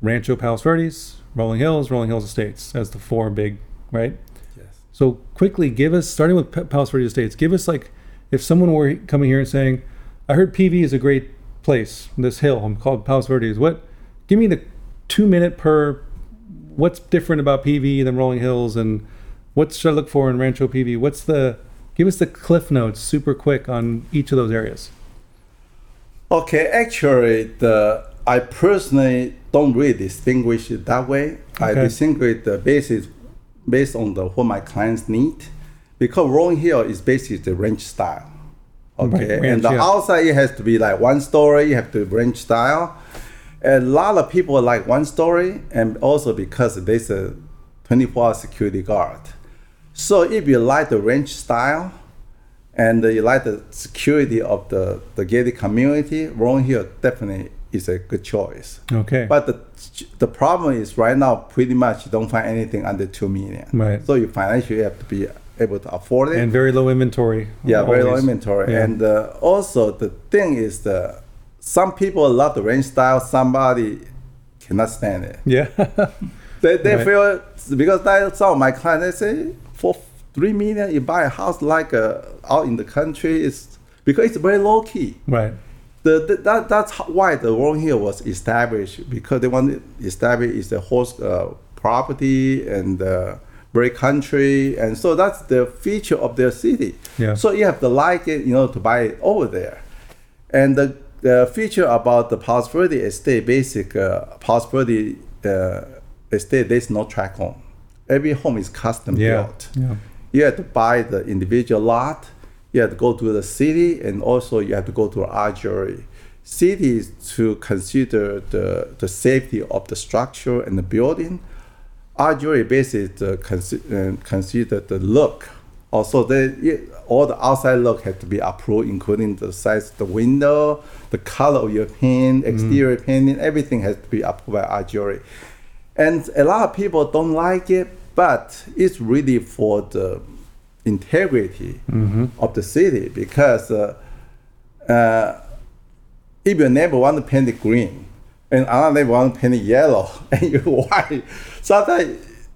Speaker 2: Rancho Palos Verdes, Rolling Hills, Rolling Hills Estates as the four big, right?
Speaker 1: Yes.
Speaker 2: So quickly, give us starting with P- Palos Verdes Estates. Give us like if someone were coming here and saying, "I heard PV is a great place. This hill I'm called Palos Verdes. What? Give me the two minute per. What's different about PV than Rolling Hills, and what should I look for in Rancho PV? What's the? Give us the cliff notes, super quick on each of those areas.
Speaker 1: Okay, actually, the I personally don't really distinguish it that way. I distinguish the basis based on the what my clients need, because rolling hill is basically the ranch style. Okay,
Speaker 2: Right, ranch,
Speaker 1: and the
Speaker 2: yeah.
Speaker 1: outside it has to be like one story. You have to ranch style. A lot of people like one story, and also because there's a 24-hour security guard. So if you like the ranch style, and you like the security of the, the gated community, Rolling Hill definitely is a good choice.
Speaker 2: Okay.
Speaker 1: But the the problem is right now pretty much you don't find anything under two million.
Speaker 2: Right.
Speaker 1: So you financially have to be able to afford it.
Speaker 2: and very low inventory.
Speaker 1: yeah, very low inventory.
Speaker 2: Yeah.
Speaker 1: And uh, also the thing is the some people love the range style, somebody cannot stand it.
Speaker 2: Yeah.
Speaker 1: They, they
Speaker 2: Right.
Speaker 1: feel because that, some of my clients they say for three million you buy a house like uh, out in the country it's because it's very low key.
Speaker 2: right.
Speaker 1: The, the, that, that's why the Rolling Hill was established because they want to establish is the host uh, property and uh, very country and so that's the feature of their city.
Speaker 2: Yeah.
Speaker 1: So you have to like it, you know, to buy it over there. And the, the feature about the Palos Verdes Estate, basic uh, Palos Verdes uh, Estate, there's no track home. Every home is custom
Speaker 2: Yeah.
Speaker 1: built.
Speaker 2: Yeah.
Speaker 1: You have to buy the individual lot. You have to go to the city, and also you have to go to jury. Cities to consider the, the safety of the structure and the building. Jury basically uh, consi- uh, consider the look. Also, the all the outside look has to be approved, including the size of the window, the color of your paint, exterior painting, everything has to be approved by jury. And a lot of people don't like it, but it's really for the integrity of the city because uh, uh, if your neighbor want to paint it green and another neighbor want to paint it yellow and you white, sometimes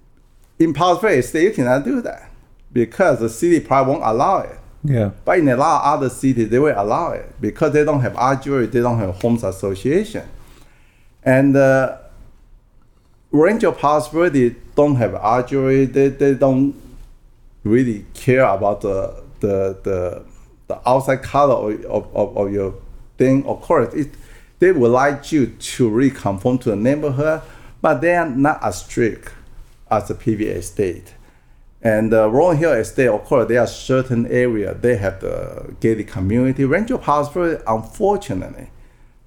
Speaker 1: in Palos Verdes State you cannot do that because the city probably won't allow it.
Speaker 2: Yeah.
Speaker 1: But in a lot of other cities, they will allow it because they don't have jury, they don't have homes association. And uh, Rancho Palos Verdes don't have jury, they, they don't really care about the the the, the outside color of, of, of, your thing. Of course, it, they would like you to really conform to the neighborhood, but they are not as strict as the PV estate. And uh, Rolling Hill Estate, of course, there are certain area they have the gated community. Rancho Palos Verdes, unfortunately,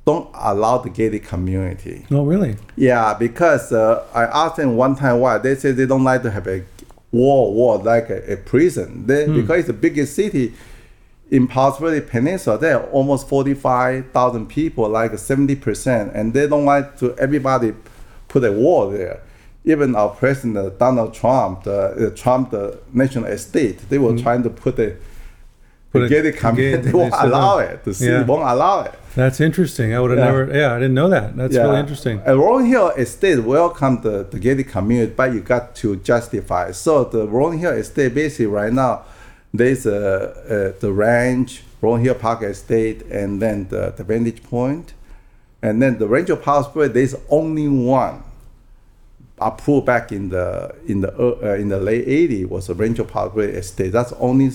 Speaker 1: don't allow the gated community.
Speaker 2: Oh, really?
Speaker 1: Yeah, because uh, I asked them one time why. They say they don't like to have a wall, wall like a, a prison. They, Because it's the biggest city in Palos Verdes Peninsula, there are almost 45,000 people, like 70%, and they don't like to everybody put a wall there. Even our president, Donald Trump, the, uh, Trump, the national estate, they were trying to put a,
Speaker 2: Put
Speaker 1: the
Speaker 2: a
Speaker 1: gated community,
Speaker 2: gate,
Speaker 1: they won't allow it. The city
Speaker 2: Yeah.
Speaker 1: won't allow it.
Speaker 2: That's interesting. I would have
Speaker 1: Yeah.
Speaker 2: never. Yeah, I didn't know that. That's really interesting.
Speaker 1: And Rolling Hill Estate welcome the, the gated community, but you got to justify. So the Rolling Hill Estate basically right now, there's a, a the ranch, Rolling Hill Park Estate, and then the, the Vantage Point, and then the Rancho Palos Verdes. There's only one approved back in the in the uh, in the late '80s was the Rancho Palos Verdes Estate. That's only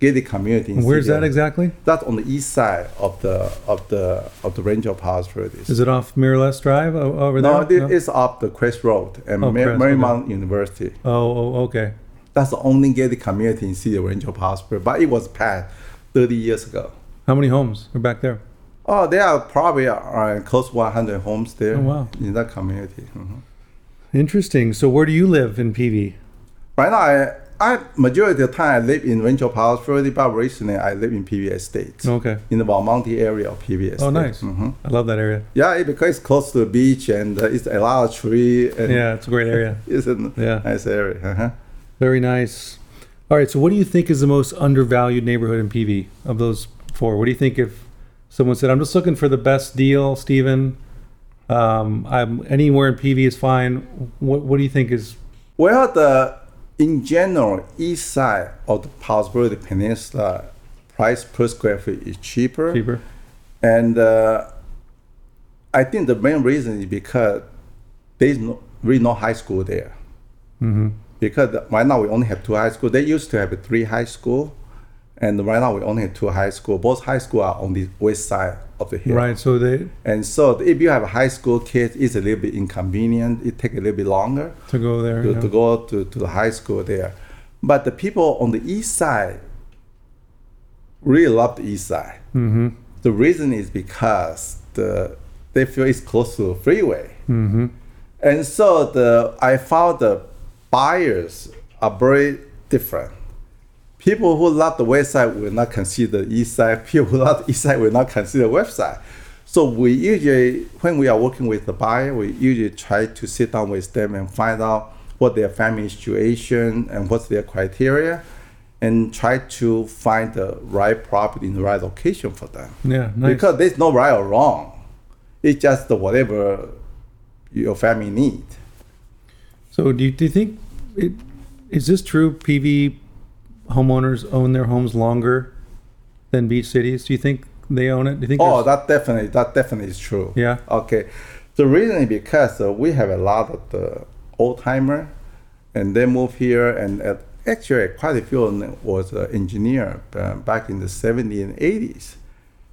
Speaker 1: gated community. In
Speaker 2: Where's
Speaker 1: city.
Speaker 2: that exactly?
Speaker 1: That's on the east side of the of the of the Rancho Palos Verdes.
Speaker 2: Is it off Miraleste Drive over there?
Speaker 1: No,
Speaker 2: there?
Speaker 1: it is up the Crest Road and
Speaker 2: Oh,
Speaker 1: Mar- Marymount University.
Speaker 2: Oh, oh, okay.
Speaker 1: That's the only gated community in City of Rancho Palos Verdes, but it was passed 30 years ago.
Speaker 2: How many homes are back there?
Speaker 1: Oh, there are probably uh, close to 100 homes there
Speaker 2: Oh, wow.
Speaker 1: in that community. Mhm.
Speaker 2: Interesting. So, where do you live in PV?
Speaker 1: Right now, I, I majority of the time I live in Rancho Palos Verdes, but recently I live in PV Estate.
Speaker 2: Okay.
Speaker 1: In the Valmonte area of PV Estate.
Speaker 2: Oh, nice.
Speaker 1: Mhm.
Speaker 2: I love that area.
Speaker 1: Yeah, it, because it's close to the beach and uh, it's a lot of tree. And
Speaker 2: Yeah, it's a great area.
Speaker 1: It's a
Speaker 2: Yeah.
Speaker 1: nice area. Uh-huh.
Speaker 2: Very nice. All right. So, what do you think is the most undervalued neighborhood in PV of those four? What do you think if someone said, "I'm just looking for the best deal, Stephen"? Um, I'm anywhere in PV is fine." What What do you think is?
Speaker 1: Well, the in general, east side of the Palos Verdes Peninsula, price per square foot is cheaper,
Speaker 2: Cheaper.
Speaker 1: and uh, I think the main reason is because there's no, really no high school there.
Speaker 2: Mm-hmm.
Speaker 1: Because right now we only have two high schools. They used to have three high school, And right now we only have two high school. Both high school are on the west side of the hill.
Speaker 2: Right. So they
Speaker 1: And so if you have a high school kid, it's a little bit inconvenient. It take a little bit longer
Speaker 2: to go there.
Speaker 1: to,
Speaker 2: yeah.
Speaker 1: to go to, to the high school there. But the people on the east side really love the east side.
Speaker 2: Mm-hmm.
Speaker 1: The reason is because the they feel it's close to the freeway.
Speaker 2: Mm-hmm.
Speaker 1: And so the I found the buyers are very different. People who love the west side will not consider the east side. People who love the east side will not consider side. So we usually, when we are working with the buyer, we usually try to sit down with them and find out what their family situation and what's their criteria, and try to find the right property in the right location for them.
Speaker 2: Yeah. Nice.
Speaker 1: Because there's no right or wrong. It's just whatever your family need.
Speaker 2: So do you, do you think it is this true? PV homeowners own their homes longer than beach cities. Do you think they own it? Do you think?
Speaker 1: Oh, that definitely, that definitely is true.
Speaker 2: Yeah.
Speaker 1: Okay. The reason is because uh, we have a lot of the old timer, and they move here, and uh, actually quite a few of them was an engineer uh, back in the 70s and 80s,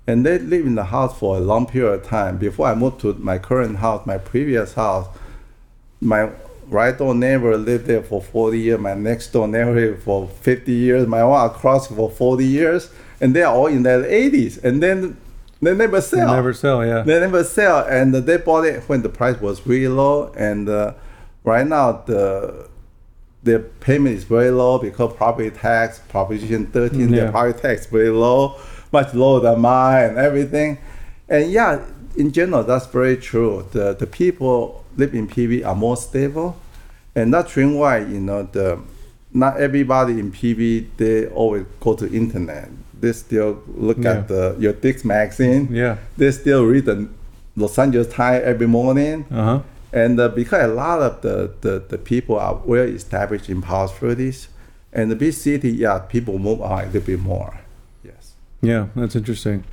Speaker 1: and they live in the house for a long period of time. Before I moved to my current house, my previous house, my right door neighbor lived there for 40 years. My next door neighbor lived for 50 years. My one across for 40 years, and they are all in their 80s, and then they never sell.
Speaker 2: they never sell. Yeah.
Speaker 1: They never sell, and they bought it when the price was really low. And uh, right now, the their payment is very low because property tax, Proposition 13,
Speaker 2: Yeah.
Speaker 1: their property tax is very low, much lower than mine and everything. And yeah, in general, that's very true. The the people live in PV are more stable, and that's reason why you know the not everybody in PV they always go to internet. They still look
Speaker 2: Yeah.
Speaker 1: at the your Diggs magazine
Speaker 2: Yeah.
Speaker 1: they still read the Los Angeles Times every morning.
Speaker 2: Uh huh.
Speaker 1: And uh, because a lot of the, the, the people are well established in Palos Verdes, and the big city, yeah, people move on a little bit more. Yes.
Speaker 2: Yeah, that's interesting.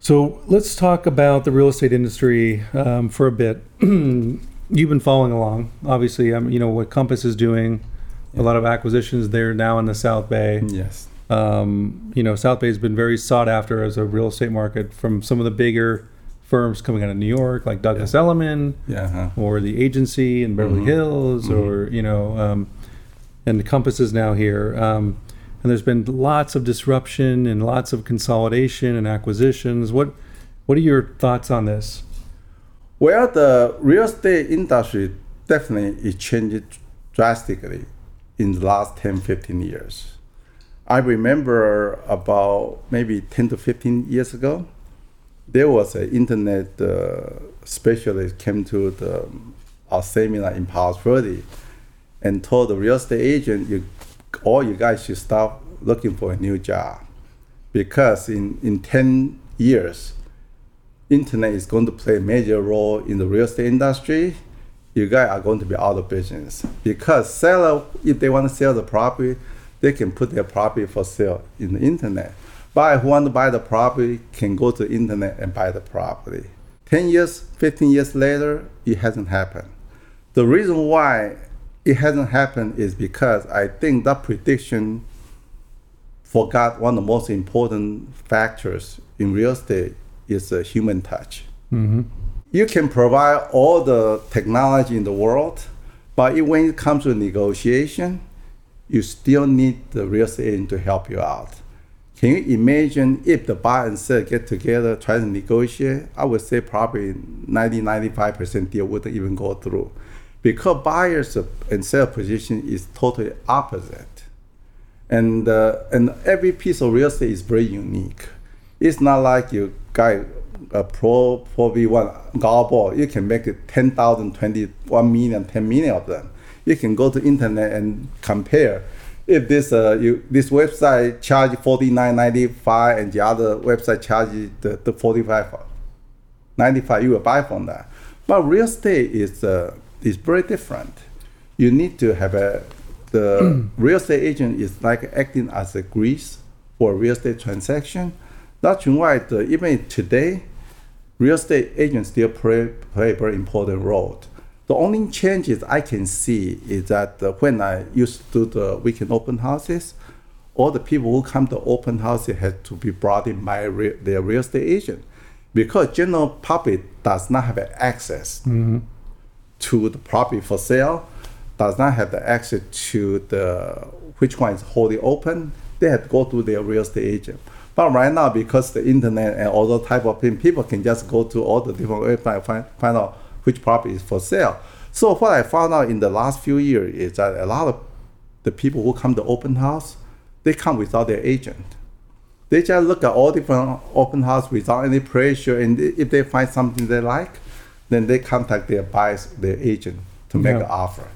Speaker 2: So let's talk about the real estate industry um, for a bit. You've been following along, obviously. Um, you know what Compass is doing. A lot of acquisitions there now in the South Bay.
Speaker 1: Yes.
Speaker 2: Um, you know, South Bay has been very sought after as a real estate market from some of the bigger firms coming out of New York, like Douglas Elliman,
Speaker 1: Yeah. Huh?
Speaker 2: or the agency in Beverly
Speaker 1: Mhm.
Speaker 2: Hills,
Speaker 1: Mhm.
Speaker 2: or you know, um, and Compass is now here. Um, and there's been lots of disruption and lots of consolidation and acquisitions. What what are your thoughts on this?
Speaker 1: Well, the real estate industry definitely is changing drastically in the last 10, 15 years. I remember about maybe 10 to 15 years ago, there was an internet uh, specialist came to the our seminar in Palos Verdes and told the real estate agent, you, all you guys should stop looking for a new job because in, in 10 years, internet is going to play a major role in the real estate industry, you guys are going to be out of business. Because seller, if they want to sell the property, they can put their property for sale in the internet. Buyer who want to buy the property can go to the internet and buy the property. 10 years, 15 years later, it hasn't happened. The reason why it hasn't happened is because I think that prediction forgot one of the most important factors in real estate is a human touch.
Speaker 2: Mm-hmm.
Speaker 1: You can provide all the technology in the world, but when it comes to negotiation, you still need the real estate agent to help you out. Can you imagine if the buyer and seller get together, try to negotiate? I would say probably 90, 95% deal wouldn't even go through. Because buyers and seller position is totally opposite and uh, and every piece of real estate is very unique. It's not like you got a pro pro V one golf ball. You can make it 10,000, 20, 1 million, 10 million of them. You can go to internet and compare. If this uh, you this website charge forty nine ninety five and the other website charge the, the 45 95 you will buy from that. But real estate is uh, is very different. You need to have a the real estate agent is like acting as a grease for a real estate transaction. That's why the, even today, real estate agents still play, play a very important role. The only changes I can see is that when I used to do the weekend open houses, all the people who come to open houses had to be brought in by re- their real estate agent because general public does not have access mm-hmm. to the property for sale, does not have the access to the which one is wholly open. They have to go to their real estate agent. But right now, because the internet and all those type of things, people can just go to all the different websites find find out which property is for sale. So what I found out in the last few years is that a lot of the people who come to open house, they come without their agent. They just look at all different open house without any pressure, and if they find something they like, then they contact their buyers, their agent to make
Speaker 2: Yeah.
Speaker 1: an offer.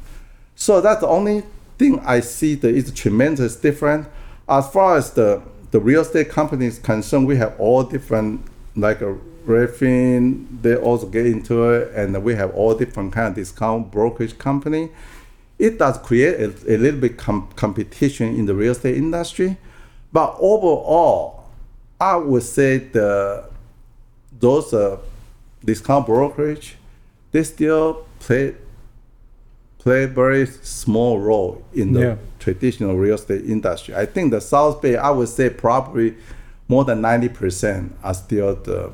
Speaker 1: So that's the only thing I see that is tremendous different. As far as the, the real estate company is concerned, we have all different like a Redfin, they also get into it, and we have all different kind of discount brokerage company. It does create a, a little bit com- competition in the real estate industry, but overall, I would say the those uh, discount brokerage, they still play play very small role in the
Speaker 2: Yeah.
Speaker 1: traditional real estate industry. I think the South Bay, I would say probably more than ninety percent are still the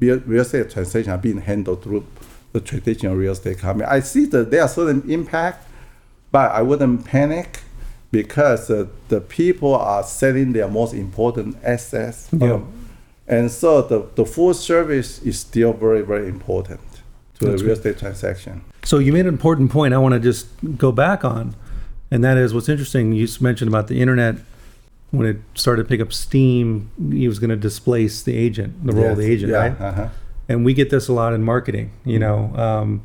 Speaker 1: real real estate transaction are being handled through the traditional real estate company. I see that there are certain impact, but I wouldn't panic because uh, the people are selling their most important assets.
Speaker 2: Yeah.
Speaker 1: Um, and so the, the full service is still very, very important to
Speaker 2: That's
Speaker 1: the real estate transaction.
Speaker 2: So you made an important point I want to just go back on, and that is what's interesting. You mentioned about the internet when it started to pick up steam. He was going to displace the agent, the role of the agent,
Speaker 1: yeah,
Speaker 2: right?
Speaker 1: Uh-huh.
Speaker 2: And we get this a lot in marketing. You know, um,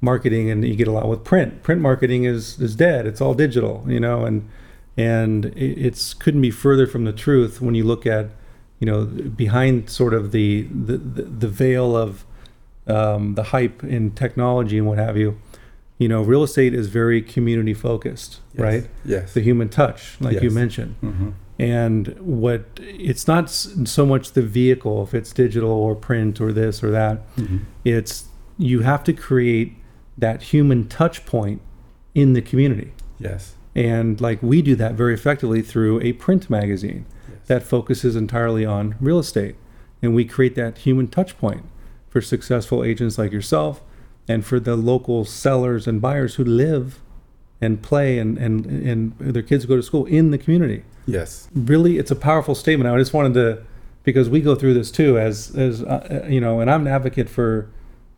Speaker 2: marketing, and you get a lot with print. Print marketing is is dead. It's all digital. You know, and and it, it's couldn't be further from the truth when you look at you know behind sort of the the, the, the veil of um, the hype in technology and what have you. You know, real estate is very community focused,
Speaker 1: Yes,
Speaker 2: right?
Speaker 1: yes.
Speaker 2: The human touch, like you
Speaker 1: Yes.
Speaker 2: mentioned.
Speaker 1: Mhm.
Speaker 2: And what it's not so much the vehicle, if it's digital or print or this or that.
Speaker 1: Mhm.
Speaker 2: It's you have to create that human touch point in the community.
Speaker 1: Yes.
Speaker 2: And like we do that very effectively through a print magazine
Speaker 1: Yes.
Speaker 2: that focuses entirely on real estate. And we create that human touch point for successful agents like yourself and for the local sellers and buyers who live and play and, and, and their kids go to school in the community.
Speaker 1: Yes.
Speaker 2: Really, it's a powerful statement. I just wanted to, because we go through this too, as, as uh, you know, and I'm an advocate for,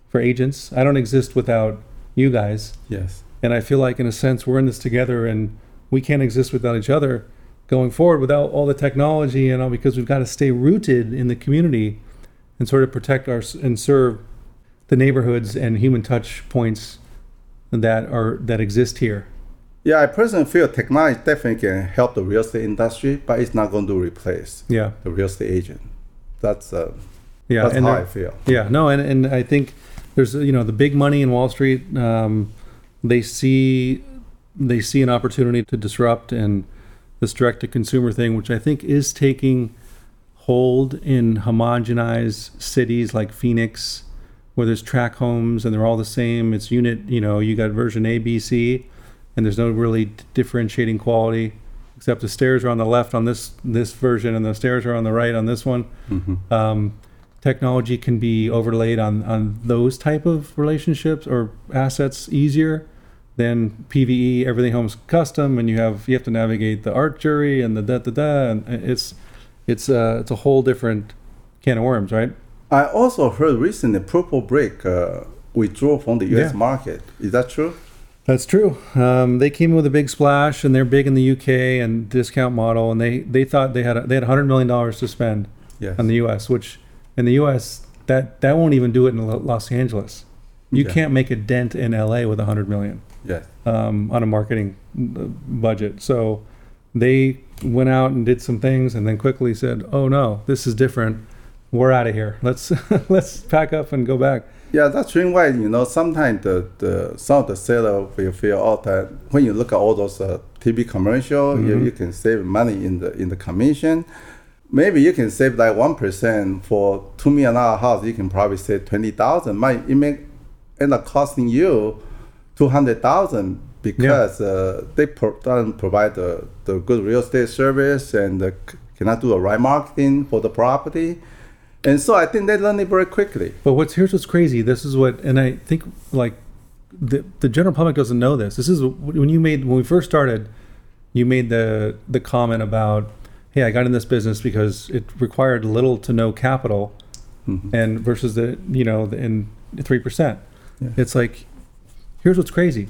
Speaker 2: for agents. I don't exist without you guys.
Speaker 1: Yes.
Speaker 2: And I feel like, in a sense, we're in this together, and we can't exist without each other going forward without all the technology and all because we've got to stay rooted in the community and sort of protect our and serve the neighborhoods and human touch points that are that exist here.
Speaker 1: Yeah, I personally feel technology definitely can help the real estate industry, but it's not going to replace
Speaker 2: Yeah,
Speaker 1: the real estate agent. That's uh,
Speaker 2: yeah,
Speaker 1: that's
Speaker 2: and
Speaker 1: how
Speaker 2: there-
Speaker 1: I feel.
Speaker 2: Yeah, no, and, and I think there's you know the big money in Wall Street. Um, they see they see an opportunity to disrupt and this direct to consumer thing, which I think is taking hold in homogenized cities like Phoenix, where there's track homes and they're all the same. It's unit, you know, you got version A, B, C, and there's no really differentiating quality, except the stairs are on the left on this this version and the stairs are on the right on this one
Speaker 1: hmm
Speaker 2: um, technology can be overlaid on, on those type of relationships or assets easier than PVE. Everything home's custom, and you have you have to navigate the art jury and the da da da, and it's it's uh, it's a whole different can of worms, right?
Speaker 1: I also heard recently Purple Brick uh, withdrew from the U.S.
Speaker 2: Yeah.
Speaker 1: market. Is that true?
Speaker 2: That's true. Um, they came in with a big splash, and they're big in the UK and discount model, and they they thought they had a, they had 100 million dollars to spend
Speaker 1: Yes.
Speaker 2: on the U.S., which in the U.S. that that won't even do it in Los Angeles. You can't make a dent in L.A. with 100 million
Speaker 1: yes.
Speaker 2: um, on a marketing uh, budget. So they went out and did some things, and then quickly said, "Oh no, this is different. We're out of here. Let's let's pack up and go back."
Speaker 1: Yeah, that's reason why you know sometimes the, the some of the seller will feel out that when you look at all those uh, TV commercial, you,
Speaker 2: Mhm.
Speaker 1: you can save money in the in the commission. Maybe you can save like one percent for two million dollar house. You can probably save twenty thousand. Might it may end up costing you two hundred thousand because uh, they pro- don't provide the, the good real estate service and uh, cannot do the right marketing for the property. And so I think they learn it very quickly.
Speaker 2: But what's here's what's crazy. This is what, and I think like the the general public doesn't know this. This is when you made when we first started, you made the the comment about, hey, I got in this business because it required little to no capital,
Speaker 1: Mhm.
Speaker 2: and versus the you know the, in three percent. It's like, here's what's crazy.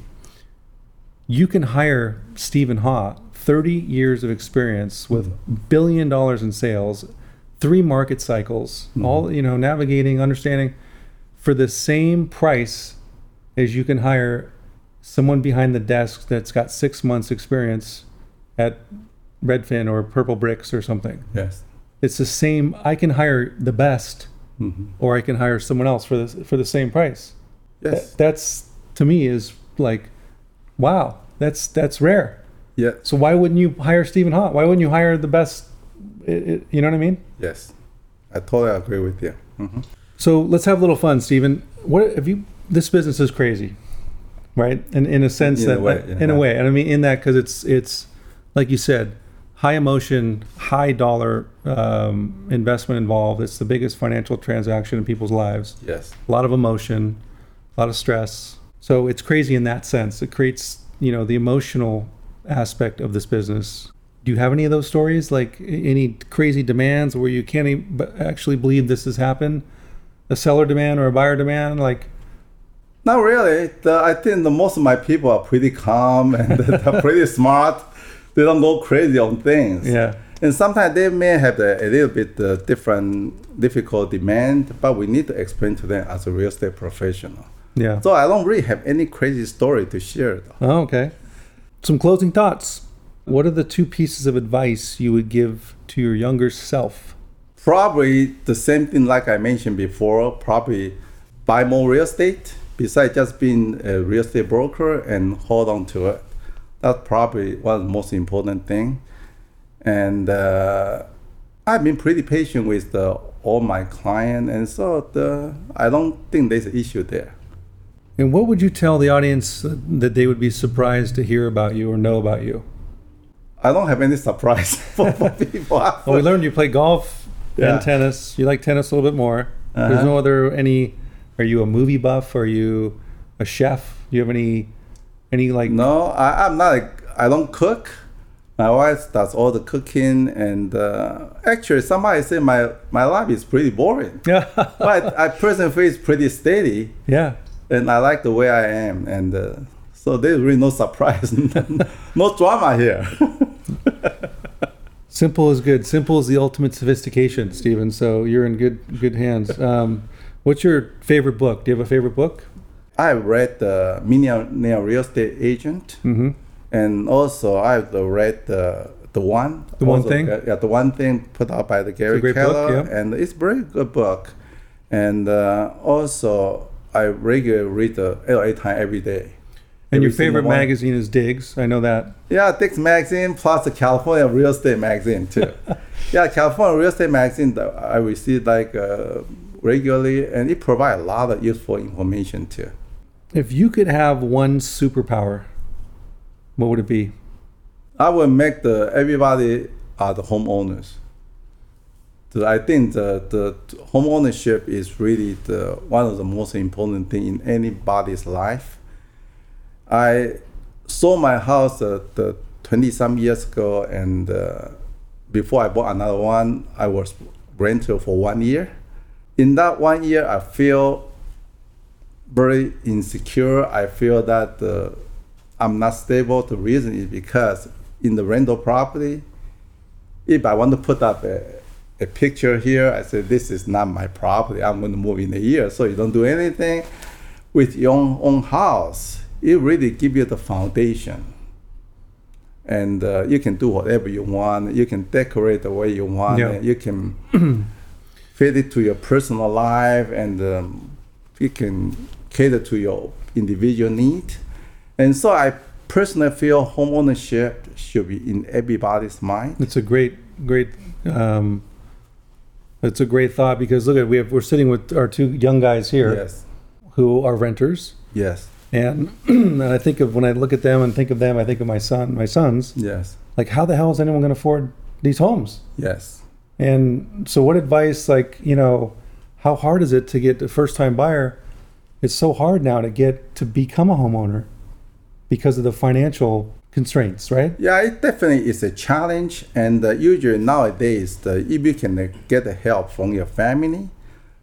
Speaker 2: You can hire Stephen Ha, 30 years of experience with billion dollars in sales, three market cycles, all you know, navigating, understanding, for the same price as you can hire someone behind the desk that's got six months experience at Redfin or Purple Bricks or something.
Speaker 1: Yes.
Speaker 2: It's the same. I can hire the best,
Speaker 1: hmm
Speaker 2: or I can hire someone else for the for the same price.
Speaker 1: Yes.
Speaker 2: That- that's to me is like, wow, that's that's rare.
Speaker 1: Yeah.
Speaker 2: So why wouldn't you hire Stephen Hott? Why wouldn't you hire the best? It, it, you know what I mean?
Speaker 1: Yes. I totally agree with you. hmm
Speaker 2: So let's have a little fun, Stephen. What have you? This business is crazy, right? And in a sense
Speaker 1: In a
Speaker 2: that,
Speaker 1: way, yeah.
Speaker 2: in a way, and I mean in that because it's it's like you said, high emotion, high dollar um, investment involved. It's the biggest financial transaction in people's lives.
Speaker 1: Yes.
Speaker 2: a lot of emotion, a lot of stress. So it's crazy in that sense. It creates, you know, the emotional aspect of this business. Do you have any of those stories? Like any crazy demands where you can't actually believe this has happened? A seller demand or a buyer demand? Like,
Speaker 1: Not really. The, I think the most of my people are pretty calm and they're pretty smart. They don't go crazy on things.
Speaker 2: yeah,
Speaker 1: And sometimes they may have a, a little bit uh, different, difficult demand, but we need to explain to them as a real estate professional.
Speaker 2: yeah.
Speaker 1: So I don't really have any crazy story to share. Though.
Speaker 2: Oh, okay. Some closing thoughts. What are the two pieces of advice you would give to your younger self?
Speaker 1: Probably the same thing like I mentioned before. Probably buy more real estate besides just being a real estate broker and hold on to it. That's probably one of the most important thing. And uh, I've been pretty patient with the, all my client, and so the, I don't think there's an issue there.
Speaker 2: And what would you tell the audience that they would be surprised to hear about you or know about you?
Speaker 1: I don't have any surprise for, for people.
Speaker 2: Well, we learned you play golf
Speaker 1: Yeah.
Speaker 2: and tennis. You like tennis a little bit more. There's
Speaker 1: Uh-huh.
Speaker 2: no other any. Are you a movie buff? Are you a chef? Do you have any any like?
Speaker 1: No, I, I'm not. Like, I don't cook. My wife does all the cooking, and uh, actually, somebody say my my life is pretty boring.
Speaker 2: Yeah,
Speaker 1: but I personally feel it's pretty steady,
Speaker 2: yeah.
Speaker 1: And I like the way I am, and uh, so there's really no surprise, no drama here.
Speaker 2: Simple is good. Simple is the ultimate sophistication, Stephen. So you're in good good hands. Um, what's your favorite book? Do you have a favorite book?
Speaker 1: I read the Millionaire Real Estate Agent,
Speaker 2: Mm-hmm.
Speaker 1: and also I've read the the one,
Speaker 2: The One
Speaker 1: also,
Speaker 2: Thing?
Speaker 1: uh, yeah, the one thing put out by the Gary
Speaker 2: great book,
Speaker 1: Keller,
Speaker 2: yeah.
Speaker 1: and it's very good book. And uh, also, I regularly read the LA Times every day.
Speaker 2: And your
Speaker 1: Every single
Speaker 2: favorite magazine is Diggs. I know that.
Speaker 1: Yeah, Diggs Magazine plus the California Real Estate Magazine too. yeah, California Real Estate Magazine that I receive like uh, regularly, and it provides a lot of useful information too.
Speaker 2: If you could have one superpower, what would it be?
Speaker 1: I would make the everybody are the homeowners. I think the, the home ownership is really the one of the most important thing in anybody's life. I sold my house uh, the 20 some years ago, and uh, before I bought another one, I was rental for one year. In that one year, I feel very insecure. I feel that uh, I'm not stable. The reason is because in the rental property, if I want to put up a, a picture here, I said, this is not my property. I'm going to move in a year. So you don't do anything with your own, own house. It really give you the foundation. And uh, you can do whatever you want. You can decorate the way you want.
Speaker 2: Yeah.
Speaker 1: You can fit it to your personal life, and um, you can cater to your individual need. And so I personally feel home ownership should be in everybody's mind.
Speaker 2: It's a great, great. Um, it's a great thought because look at we have we're sitting with our two young guys here
Speaker 1: Yes,
Speaker 2: who are renters,
Speaker 1: yes,
Speaker 2: And, and I think of when I look at them and think of them, I think of my son, my sons.
Speaker 1: Yes.
Speaker 2: Like, how the hell is anyone going to afford these homes?
Speaker 1: Yes.
Speaker 2: And so, what advice, like, you know, how hard is it to get a first time buyer? It's so hard now to get to become a homeowner because of the financial constraints, right?
Speaker 1: Yeah, it definitely is a challenge. And uh, usually nowadays, the, if you can uh, get the help from your family,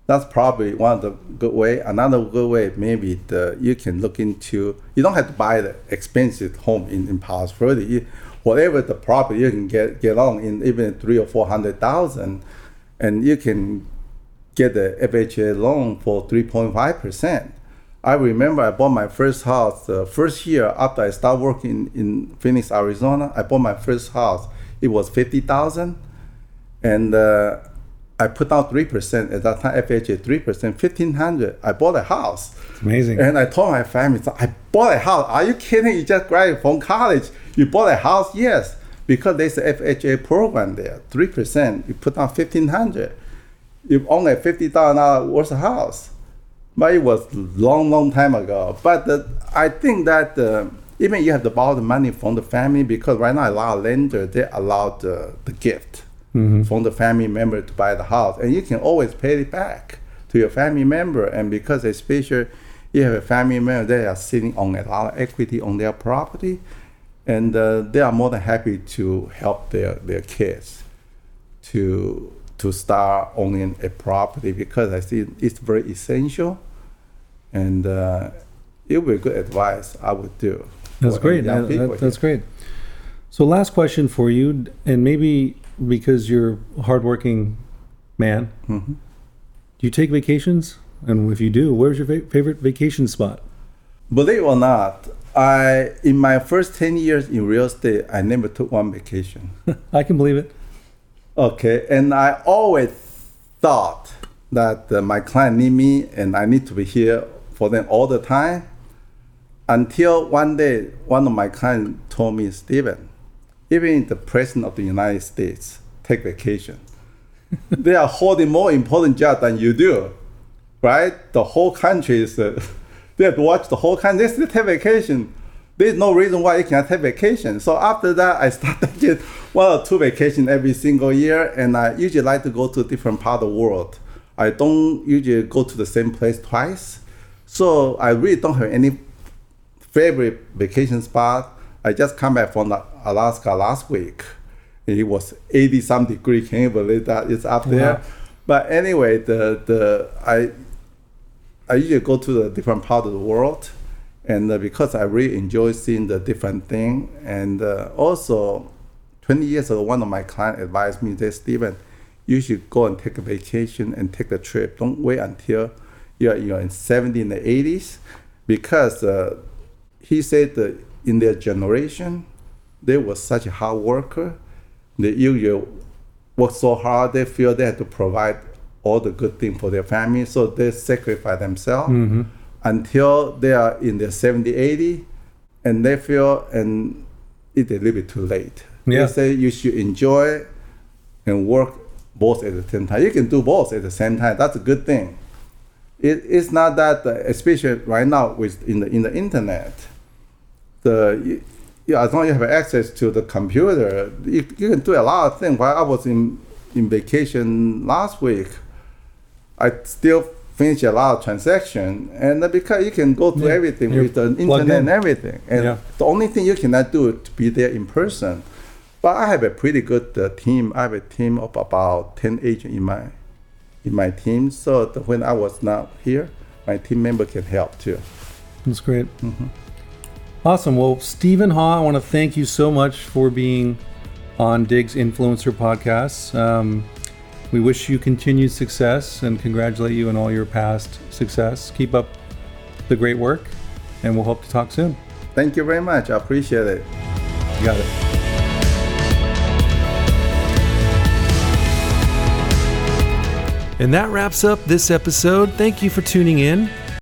Speaker 1: that's probably one of the good way. Another good way, maybe the you can look into. You don't have to buy the expensive home in in Palos. You- Whatever the property you can get get on in even three or four hundred thousand, and you can get the FHA loan for three point five percent. I remember I bought my first house the first year after I started working in Phoenix, Arizona. I bought my first house. It was fifty thousand, and uh, I put down three percent at that time. FHA three percent, fifteen hundred. I bought a house.
Speaker 2: It's amazing.
Speaker 1: And I told my family, I bought a house. Are you kidding? You just graduated from college. You bought a house? Yes. Because there's a FHA program there, 3%. You put down 1500 You own a $50,000 worth of house. But it was long, long time ago. But I think that uh, even you have to borrow the money from the family because right now a lot of lenders, they allow the, the gift from the family member to buy the house. And you can always pay it back to your family member. And because especially you have a family member, they are sitting on a lot of equity on their property. And uh, they are more than happy to help their, their kids to to start owning a property because I see it's very essential, and uh, it would be good advice I would do.
Speaker 2: That's great. That- that- that's great. So, last question for you, and maybe because you're a hardworking man,
Speaker 1: Mhm.
Speaker 2: do you take vacations? And if you do, where's your fa- favorite vacation spot?
Speaker 1: Believe it or not, I in my first ten years in real estate, I never took one vacation.
Speaker 2: I can believe it.
Speaker 1: Okay, and I always thought that uh, my client need me and I need to be here for them all the time. Until one day, one of my clients told me, Stephen, even the president of the United States take vacation. they are holding more important job than you do, right? The whole country is, uh, they have to watch the whole country. They still take vacation. There's no reason why you cannot take vacation. So after that, I started taking one or two vacation every single year, and I usually like to go to a different part of the world. I don't usually go to the same place twice, so I really don't have any favorite vacation spot. I just come back from Alaska last week. and It was 80 some degree. Can you believe that? It's up there.
Speaker 2: Wow.
Speaker 1: But anyway, the the I I usually go to the different part of the world, and uh, because I really enjoy seeing the different thing, and uh, also, 20 years ago, one of my clients advised me, that Stephen, you should go and take a vacation and take a trip. Don't wait until you're you're in 70 and the 80s, because uh, he said that in their generation, they were such a hard worker. They usually work so hard, they feel they have to provide all the good things for their family, so they sacrifice themselves until they are in their 70, 80, and they feel and it's a little bit too late.
Speaker 2: Yeah.
Speaker 1: They say you should enjoy and work both at the same time. You can do both at the same time. That's a good thing. It, it's not that, uh, especially right now with in the in the internet, the you, yeah, as long as you have access to the computer, you, you can do a lot of things. While I was in in vacation last week, I still finished a lot of transaction, and because you can go to
Speaker 2: Yeah,
Speaker 1: everything with the internet
Speaker 2: in.
Speaker 1: and everything, and
Speaker 2: Yeah.
Speaker 1: the only thing you cannot do is to be there in person. But I have a pretty good uh, team. I have a team of about ten agents in my in my team, so that when I was not here, my team member can help too.
Speaker 2: That's great. Awesome. Well, Stephen Ha, I want to thank you so much for being on Diggs Influencer Podcast. Um, we wish you continued success and congratulate you on all your past success. Keep up the great work, and we'll hope to talk soon.
Speaker 1: Thank you very much. I appreciate it.
Speaker 2: You got it.
Speaker 3: And that wraps up this episode. Thank you for tuning in.